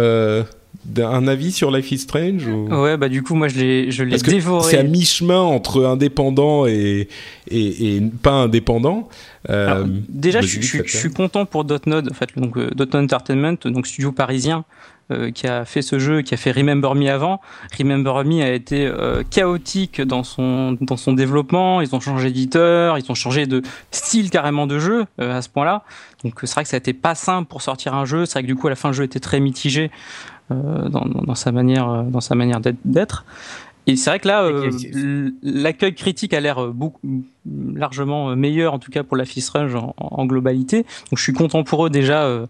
un avis sur Life is Strange Ouais, bah du coup, moi je l'ai, je l'ai dévoré. C'est à mi-chemin entre indépendant et, et, pas indépendant. Euh, déjà, je, je, suis content pour Dotnod, en fait, donc euh, Dotnod Entertainment, donc studio parisien, euh, qui a fait ce jeu, qui a fait Remember Me avant. Remember Me a été chaotique dans son dans son développement. Ils ont changé d'éditeur, ils ont changé de style carrément de jeu à ce point-là. Donc c'est vrai que ça a été pas simple pour sortir un jeu. C'est vrai que du coup à la fin le jeu était très mitigé euh, dans, sa manière, euh, dans sa manière d'être. Et c'est vrai que là, euh, l'accueil critique a l'air largement meilleur, en tout cas pour la Fist Range en, globalité. Donc je suis content pour eux déjà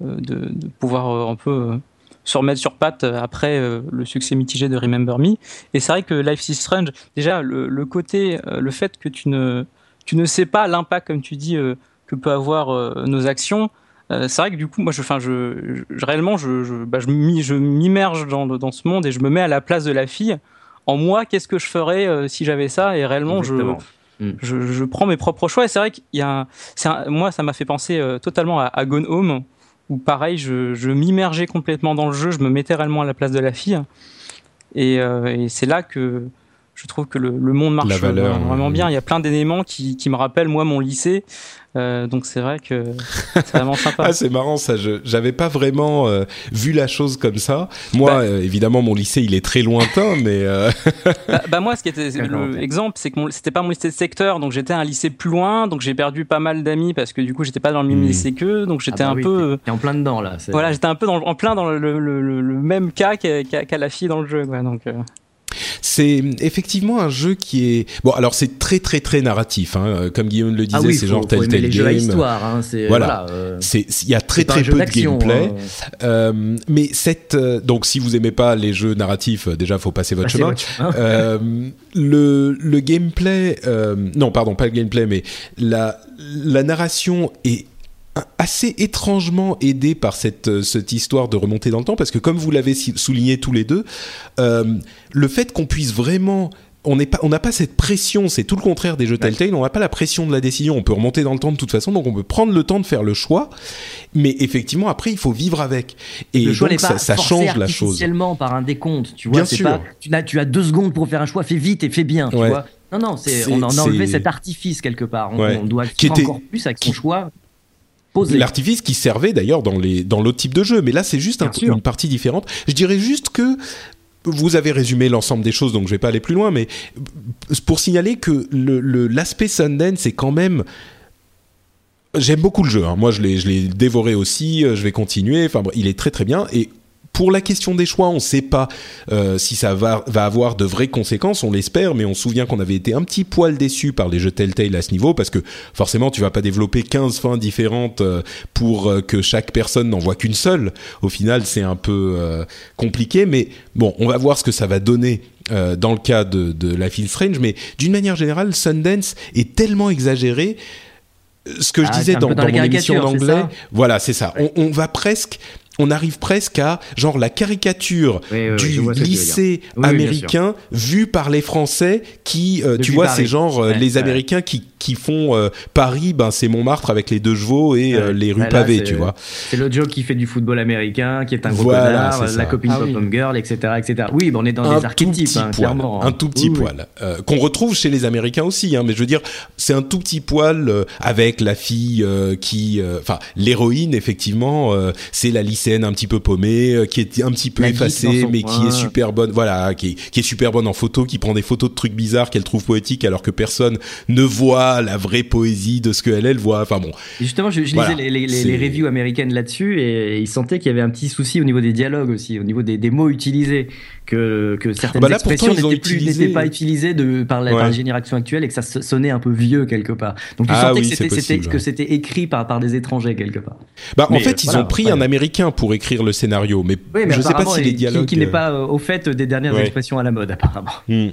de, pouvoir un peu se remettre sur pattes après le succès mitigé de Remember Me. Et c'est vrai que Life is Strange, déjà le, le côté, le fait que tu ne tu ne sais pas l'impact, comme tu dis, que peut avoir nos actions. C'est vrai que du coup, moi, je, enfin, je, réellement, je, je, bah, je m'immerge dans, dans ce monde et je me mets à la place de la fille. En moi, qu'est-ce que je ferais si j'avais ça? Et réellement, je, Mm. Je, prends mes propres choix. Et c'est vrai qu'il y a, moi ça m'a fait penser euh, totalement à, Gone Home où pareil je, m'immergeais complètement dans le jeu, je me mettais réellement à la place de la fille. Et, euh, c'est là que je trouve que le, monde marche vraiment bien. Il y a plein d'éléments qui, qui, me rappellent moi mon lycée euh, donc c'est vrai que c'est vraiment sympa. ah, c'est marrant ça. Je j'avais pas vraiment euh, vu la chose comme ça. Moi, bah- euh, évidemment, mon lycée il est très lointain, mais bah, bah, moi, ce qui était l'exemple, c'est que c'était pas mon lycée de secteur, donc j'étais à un lycée plus loin, donc j'ai perdu pas mal d'amis parce que du coup j'étais pas dans le même hmm. lycée qu'eux, donc j'étais ah bah un peu. T'es en plein dedans là. Voilà, j'étais un peu dans, en plein dans le, le, le, même cas qu'a la fille dans le jeu, quoi, donc. C'est effectivement un jeu qui est bon. Alors c'est très très très narratif, hein. comme Guillaume le disait, ah c'est genre tel tel game. histoire, hein. voilà. Euh, c'est il y a très très peu de gameplay. Hein. Euh, mais cette euh, donc si vous aimez pas les jeux narratifs, déjà faut passer votre chemin. le le gameplay, non pardon pas le gameplay, mais la la narration est assez étrangement aidé par cette, euh, cette histoire de remonter dans le temps, parce que comme vous l'avez souligné tous les deux, euh, le fait qu'on puisse vraiment on n'a pas, cette pression, c'est tout le contraire des jeux Telltale, on n'a pas la pression de la décision, on peut remonter dans le temps de toute façon, donc on peut prendre le temps de faire le choix, mais effectivement après il faut vivre avec. Et le choix donc, pas ça, change la chose. par un décompte, tu vois, sûr. Pas, tu, as, tu as deux secondes pour faire un choix, fais vite et fais bien, tu vois. Non, non, on a enlevé cet artifice quelque part, on, doit faire encore plus avec son choix L'artifice qui servait d'ailleurs dans les dans l'autre type de jeu, mais là c'est juste un, une partie différente. Je dirais juste que vous avez résumé l'ensemble des choses, donc je vais pas aller plus loin, mais pour signaler que l'aspect le, Sundance c'est quand même J'aime beaucoup le jeu. Hein. Moi, je l'ai dévoré aussi. Euh, je vais continuer. Enfin, il est très très bien. Et pour la question des choix, on ne sait pas euh, si ça va, va, avoir de vraies conséquences, on l'espère, mais on se souvient qu'on avait été un petit poil déçu par les jeux Telltale à ce niveau, parce que forcément, tu vas pas développer 15 fins différentes euh, pour euh, que chaque personne n'en voit qu'une seule. Au final, c'est un peu compliqué, mais bon, on va voir ce que ça va donner dans le cas de, de Life is Strange, mais d'une manière générale, Sundance est tellement exagéré ce que je ah, disais dans, dans, mon émission d'anglais, voilà, c'est ça. On, on, va presque on arrive presque à genre la caricature du lycée américain vu par les Français qui, euh, tu vois, c'est genre euh, les Américains qui, qui font euh, Paris, ben c'est Montmartre avec les deux chevaux et les rues pavées, tu vois. C'est le Joe qui fait du football américain, qui est un gros connard, la copine ah, pop girl, etc., etc. Oui, ben on est dans des archétypes, hein, clairement. Hein. Un tout petit poil qu'on retrouve chez les Américains aussi, hein, mais je veux dire, c'est un tout petit poil avec la fille qui, enfin, l'héroïne effectivement, c'est la lycée un petit peu paumée, euh, qui est un petit peu effacée, mais qui est super bonne. Voilà, qui est, super bonne en photo, qui prend des photos de trucs bizarres qu'elle trouve poétiques alors que personne ne voit la vraie poésie de ce qu'elle elle voit. Enfin bon. justement, je, lisais les, reviews américaines là-dessus et, ils sentaient qu'il y avait un petit souci au niveau des dialogues aussi, au niveau des, mots utilisés, que, que certaines ah bah expressions n'étaient pas utilisées de, par, la, ouais. génération actuelle et que ça sonnait un peu vieux quelque part. Donc tu ah sentais que c'était écrit par, par des étrangers quelque part. Bah, en fait, ils ont pris un américain pour écrire le scénario, mais, je ne sais pas si les dialogues. Qui, n'est euh, pas euh, au fait des dernières expressions à la mode, apparemment. Hmm.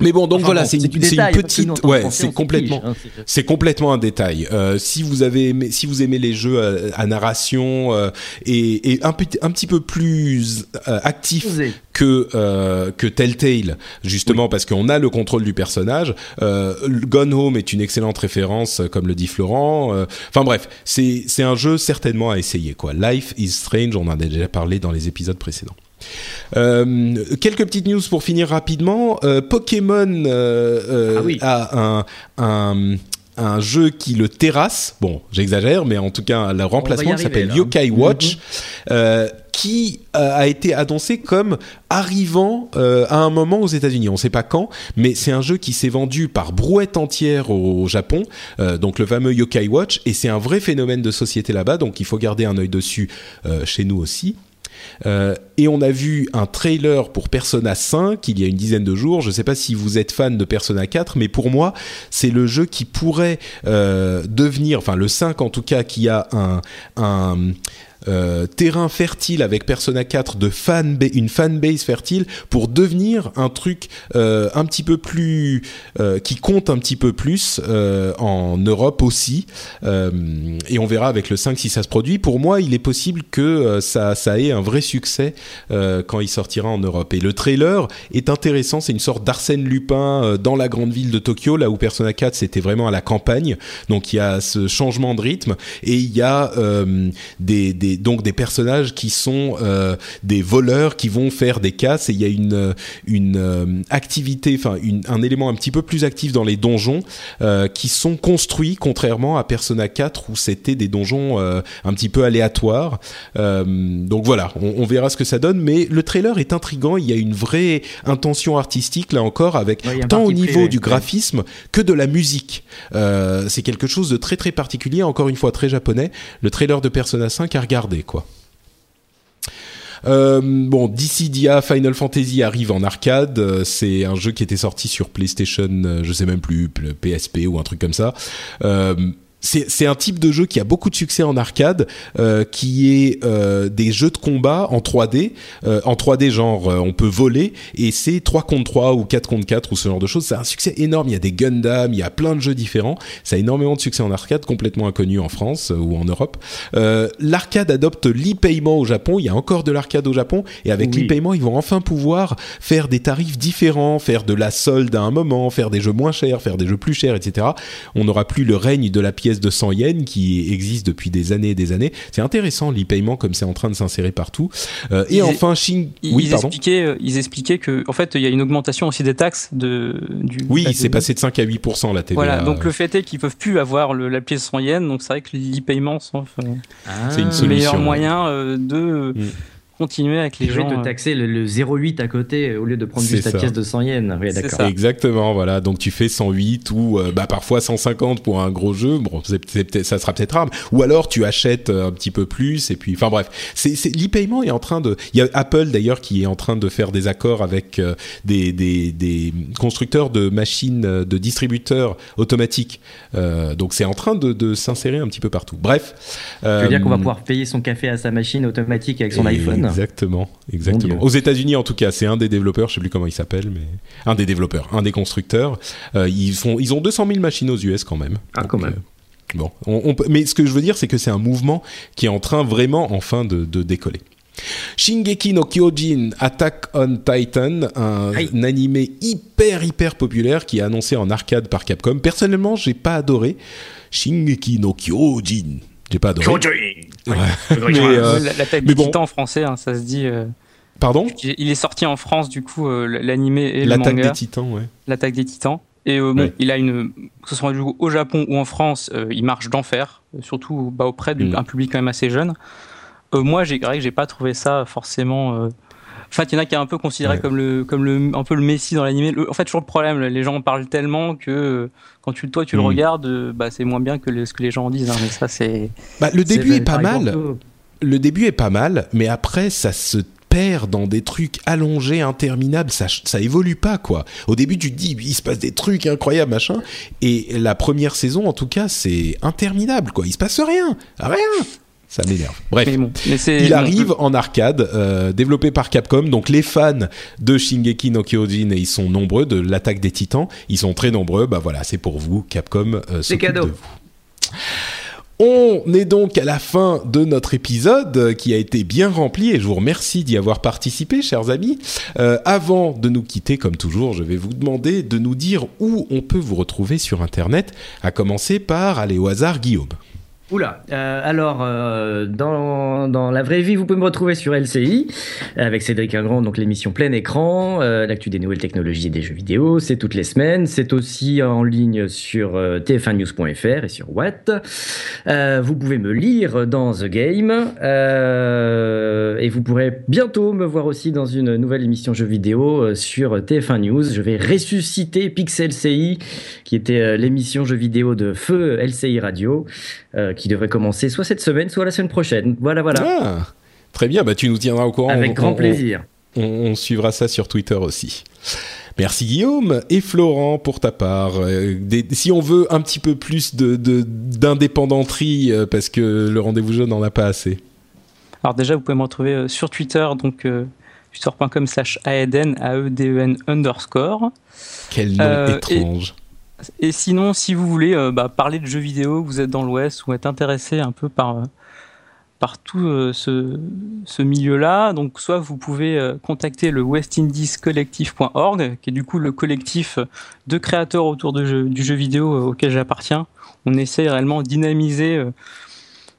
Mais bon, donc voilà, c'est une, petite, ouais, c'est complètement, hein, c'est complètement un détail. Euh, si vous avez, aimé, si vous aimez les jeux à, narration euh, et, et un, un petit peu plus euh, actif que euh, que Telltale, justement parce qu'on a le contrôle du personnage. Euh, Gone Home est une excellente référence, comme le dit Florent. Enfin bref, c'est c'est un jeu certainement à essayer quoi. Life is Strange, on en a déjà parlé dans les épisodes précédents. Euh, quelques petites news pour finir rapidement. Euh, Pokémon euh, ah a un, un jeu qui le terrasse. Bon, j'exagère, mais en tout cas, le remplacement s'appelle Yokai Watch, mhm. qui a été annoncé comme arrivant à un moment aux États-Unis. On ne sait pas quand, mais c'est un jeu qui s'est vendu par brouette entière au, Japon, donc le fameux Yokai Watch, et c'est un vrai phénomène de société là-bas. Donc il faut garder un œil dessus chez nous aussi. Euh, et on a vu un trailer pour Persona 5 il y a une dizaine de jours. Je ne sais pas si vous êtes fan de Persona 4, mais pour moi, c'est le jeu qui pourrait euh, devenir, enfin le 5 en tout cas, qui a un, un euh, terrain fertile avec Persona 4 de fan une fanbase fertile pour devenir un truc euh, un petit peu plus euh, qui compte un petit peu plus en Europe aussi. Et on verra avec le 5 si ça se produit. Pour moi il est possible que ça ait un vrai succès quand il sortira en Europe. Et le trailer est intéressant. C'est une sorte d'Arsène Lupin dans la grande ville de Tokyo là où Persona 4 c'était vraiment à la campagne. Donc il y a ce changement de rythme. Et il y a des donc des personnages qui sont euh, des voleurs qui vont faire des casses et il y a une une euh, activité enfin un élément un petit peu plus actif dans les donjons euh, qui sont construits contrairement à Persona 4 où c'était des donjons euh, un petit peu aléatoires. Euh, donc voilà on, on verra ce que ça donne mais le trailer est intrigant il y a une vraie intention artistique là encore avec Ouais, tant au niveau du ouais. graphisme que de la musique. Euh, c'est quelque chose de très très particulier encore une fois très japonais. Le trailer de Persona 5 à regarder euh, bon, Dissidia Final Fantasy arrive en arcade. Euh, C'est un jeu qui était sorti sur PlayStation, euh, je sais même plus, PSP ou un truc comme ça. C'est un type de jeu qui a beaucoup de succès en arcade, euh, qui est euh, des jeux de combat en 3D, euh, en 3D genre on peut voler et c'est 3 contre 3 ou 4 contre 4 ou ce genre de choses. C'est un succès énorme. Il y a des Gundam, il y a plein de jeux différents. Ça a énormément de succès en arcade, complètement inconnu en France ou en Europe. L'arcade adopte l'e-payment au Japon. Il y a encore de l'arcade au Japon et avec Oui. l'e-payment ils vont enfin pouvoir faire des tarifs différents, faire de la solde à un moment, faire des jeux moins chers, faire des jeux plus chers, etc. On n'aura plus le règne de la pièce de 100 yens qui existe depuis des années et des années. C'est intéressant l'e-payment comme c'est en train de s'insérer partout. Euh, et Ils- enfin, Oui, ils pardon. expliquaient, euh, ils expliquaient que, en fait, il y a une augmentation aussi des taxes de, du. Oui, bah, c'est passé de 5 à 8% la TVA. Voilà, donc le fait est qu'ils peuvent plus avoir le, la pièce 100 yens, donc c'est vrai que l'e-paiement C'est une le solution. meilleur moyen euh, de Mm. Continuer avec les Je vais gens. te euh, taxer le, le 0,8 à côté au lieu de prendre juste ta pièce de 100 yens. Oui, d'accord. Exactement, voilà. Donc tu fais 108 ou euh, bah, parfois 150 pour un gros jeu. Bon, c'est, c'est peut-être- ça sera peut-être rare. Ou alors tu achètes euh, un petit peu plus et puis, enfin bref, c'est, c'est l'e-payment est en train de. Il y a Apple d'ailleurs qui est en train de faire des accords avec euh, des, des, des constructeurs de machines, de distributeurs automatiques. Euh, donc c'est en train de, de s'insérer un petit peu partout. Bref. Tu veux dire qu'on va pouvoir payer son café à sa machine automatique avec son iPhone Exactement, exactement. Aux États-Unis, en tout cas, c'est un des développeurs, je sais plus comment il s'appelle, mais un des développeurs, un des constructeurs. Euh, ils font, ils ont 200 000 machines aux US quand même. Ah, quand même. euh, bon, on, on peut- mais ce que je veux dire, c'est que c'est un mouvement qui est en train vraiment, enfin, de, de décoller. Shingeki no Kyojin Attack on Titan, un, un animé hyper hyper populaire qui est annoncé en arcade par Capcom. Personnellement, j'ai pas adoré Shingeki no Kyojin. J'ai pas adoré. Ouais. Mais, euh, la, la tête mais des bon. titans en français, hein, ça se dit. euh, pardon? il est sorti en France, du coup, euh, l'animé et le L'attaque des Titans, ouais. L'attaque des titans. Et euh, bon, Ouais. il a une, que ce soit du coup au Japon ou en France, euh, il marche d'enfer, surtout bah, auprès Mm. d'un public quand même assez jeune. Euh, moi, j'ai vrai que j'ai pas trouvé ça forcément. En fait, il y en a qui est un peu considéré Ouais. comme le, comme le, un peu le messie dans l'animé. En fait, toujours le problème, les gens en parlent tellement que euh, quand tu, toi, tu le Mm. regardes, euh, bah, c'est moins bien que le- ce que les gens en disent. hein, mais ça, c'est. Bah, le début est pas mal. Le début est pas mal, mais après ça se perd dans des trucs allongés, interminables. Ça, ça évolue pas quoi. Au début, tu te dis il se passe des trucs incroyables machin, et la première saison en tout cas c'est interminable quoi. Il se passe rien, rien. Ça m'énerve. Bref. Mais bon, mais c'est. Il arrive en arcade, euh, développé par Capcom. Donc les fans de Shingeki no Kyojin, et ils sont nombreux, de l'attaque des titans, ils sont très nombreux. Bah voilà, c'est pour vous, Capcom. Euh, s'occupe cadeau. de vous. On est donc à la fin de notre épisode euh, qui a été bien rempli et je vous remercie d'y avoir participé, chers amis. Euh, avant de nous quitter, comme toujours, je vais vous demander de nous dire où on peut vous retrouver sur Internet, à commencer par aller au hasard, Guillaume. Oula, euh, alors euh, dans, dans la vraie vie, vous pouvez me retrouver sur LCI avec Cédric Ingrand, donc l'émission plein écran, euh, l'actu des nouvelles technologies et des jeux vidéo, c'est toutes les semaines, c'est aussi en ligne sur euh, tf1news.fr et sur Watt. Euh, vous pouvez me lire dans The Game euh, et vous pourrez bientôt me voir aussi dans une nouvelle émission jeux vidéo euh, sur TF1 News. Je vais ressusciter Pixel CI, qui était euh, l'émission jeux vidéo de feu LCI Radio euh, qui devrait commencer soit cette semaine, soit la semaine prochaine. Voilà, voilà. Ah, très bien, bah tu nous tiendras au courant. Avec On- grand on- plaisir. On, on suivra ça sur Twitter aussi. Merci Guillaume et Florent pour ta part. Euh, des- si on veut un petit peu plus de de- d'indépendanterie, euh, parce que le rendez-vous jaune n'en a pas assez. Alors déjà, vous pouvez me retrouver sur Twitter, donc twitter.com slash aeden, A-E-D-E-N underscore. Quel nom étrange. Et, sinon, si vous voulez bah, parler de jeux vidéo, vous êtes dans l'Ouest ou êtes intéressé un peu par par tout euh, ce, milieu-là. Donc, soit vous pouvez euh, contacter le westindiescollectif.org, qui est du coup le collectif de créateurs autour du jeu vidéo euh, auquel j'appartiens. On essaie réellement de dynamiser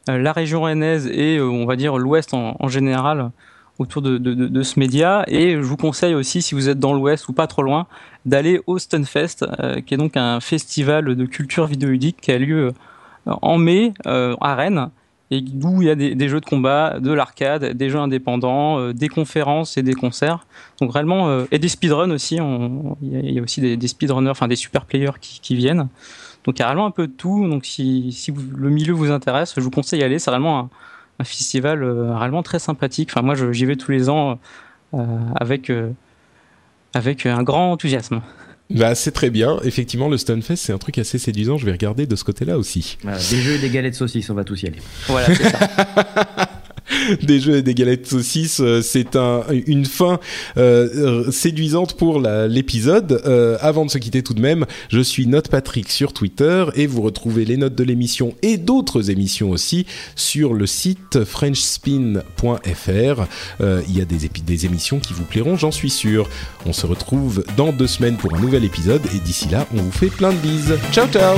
la région rennaise et on va dire l'Ouest en, général autour de, ce média. Et je vous conseille aussi, si vous êtes dans l'Ouest ou pas trop loin, d'aller au Stunfest, qui est donc un festival de culture vidéoludique qui a lieu en mai à Rennes et d'où il y a des, jeux de combat, de l'arcade, des jeux indépendants, euh, des conférences et des concerts. Donc réellement euh, et des speedruns aussi. Il y, a aussi des, speedrunners, enfin des super players qui, viennent. Donc il y a réellement un peu de tout. Donc si, le milieu vous intéresse, je vous conseille d'y aller. C'est réellement un, festival euh, très sympathique. Enfin moi j'y vais tous les ans avec avec un grand enthousiasme. Bah, c'est très bien. Effectivement, le Stunfest, c'est un truc assez séduisant. Je vais regarder de ce côté-là aussi. des jeux et des galettes saucisses, on va tous y aller. Voilà, c'est ça. des jeux et des galettes saucisses, euh, c'est un, une fin euh, séduisante pour l'épisode. Euh, avant de se quitter tout de même, je suis Note Patrick sur Twitter et vous retrouvez les notes de l'émission et d'autres émissions aussi sur le site frenchspin.fr. Il y a des, des émissions qui vous plairont, j'en suis sûr. On se retrouve dans deux semaines pour un nouvel épisode et d'ici là, on vous fait plein de bises. Ciao ciao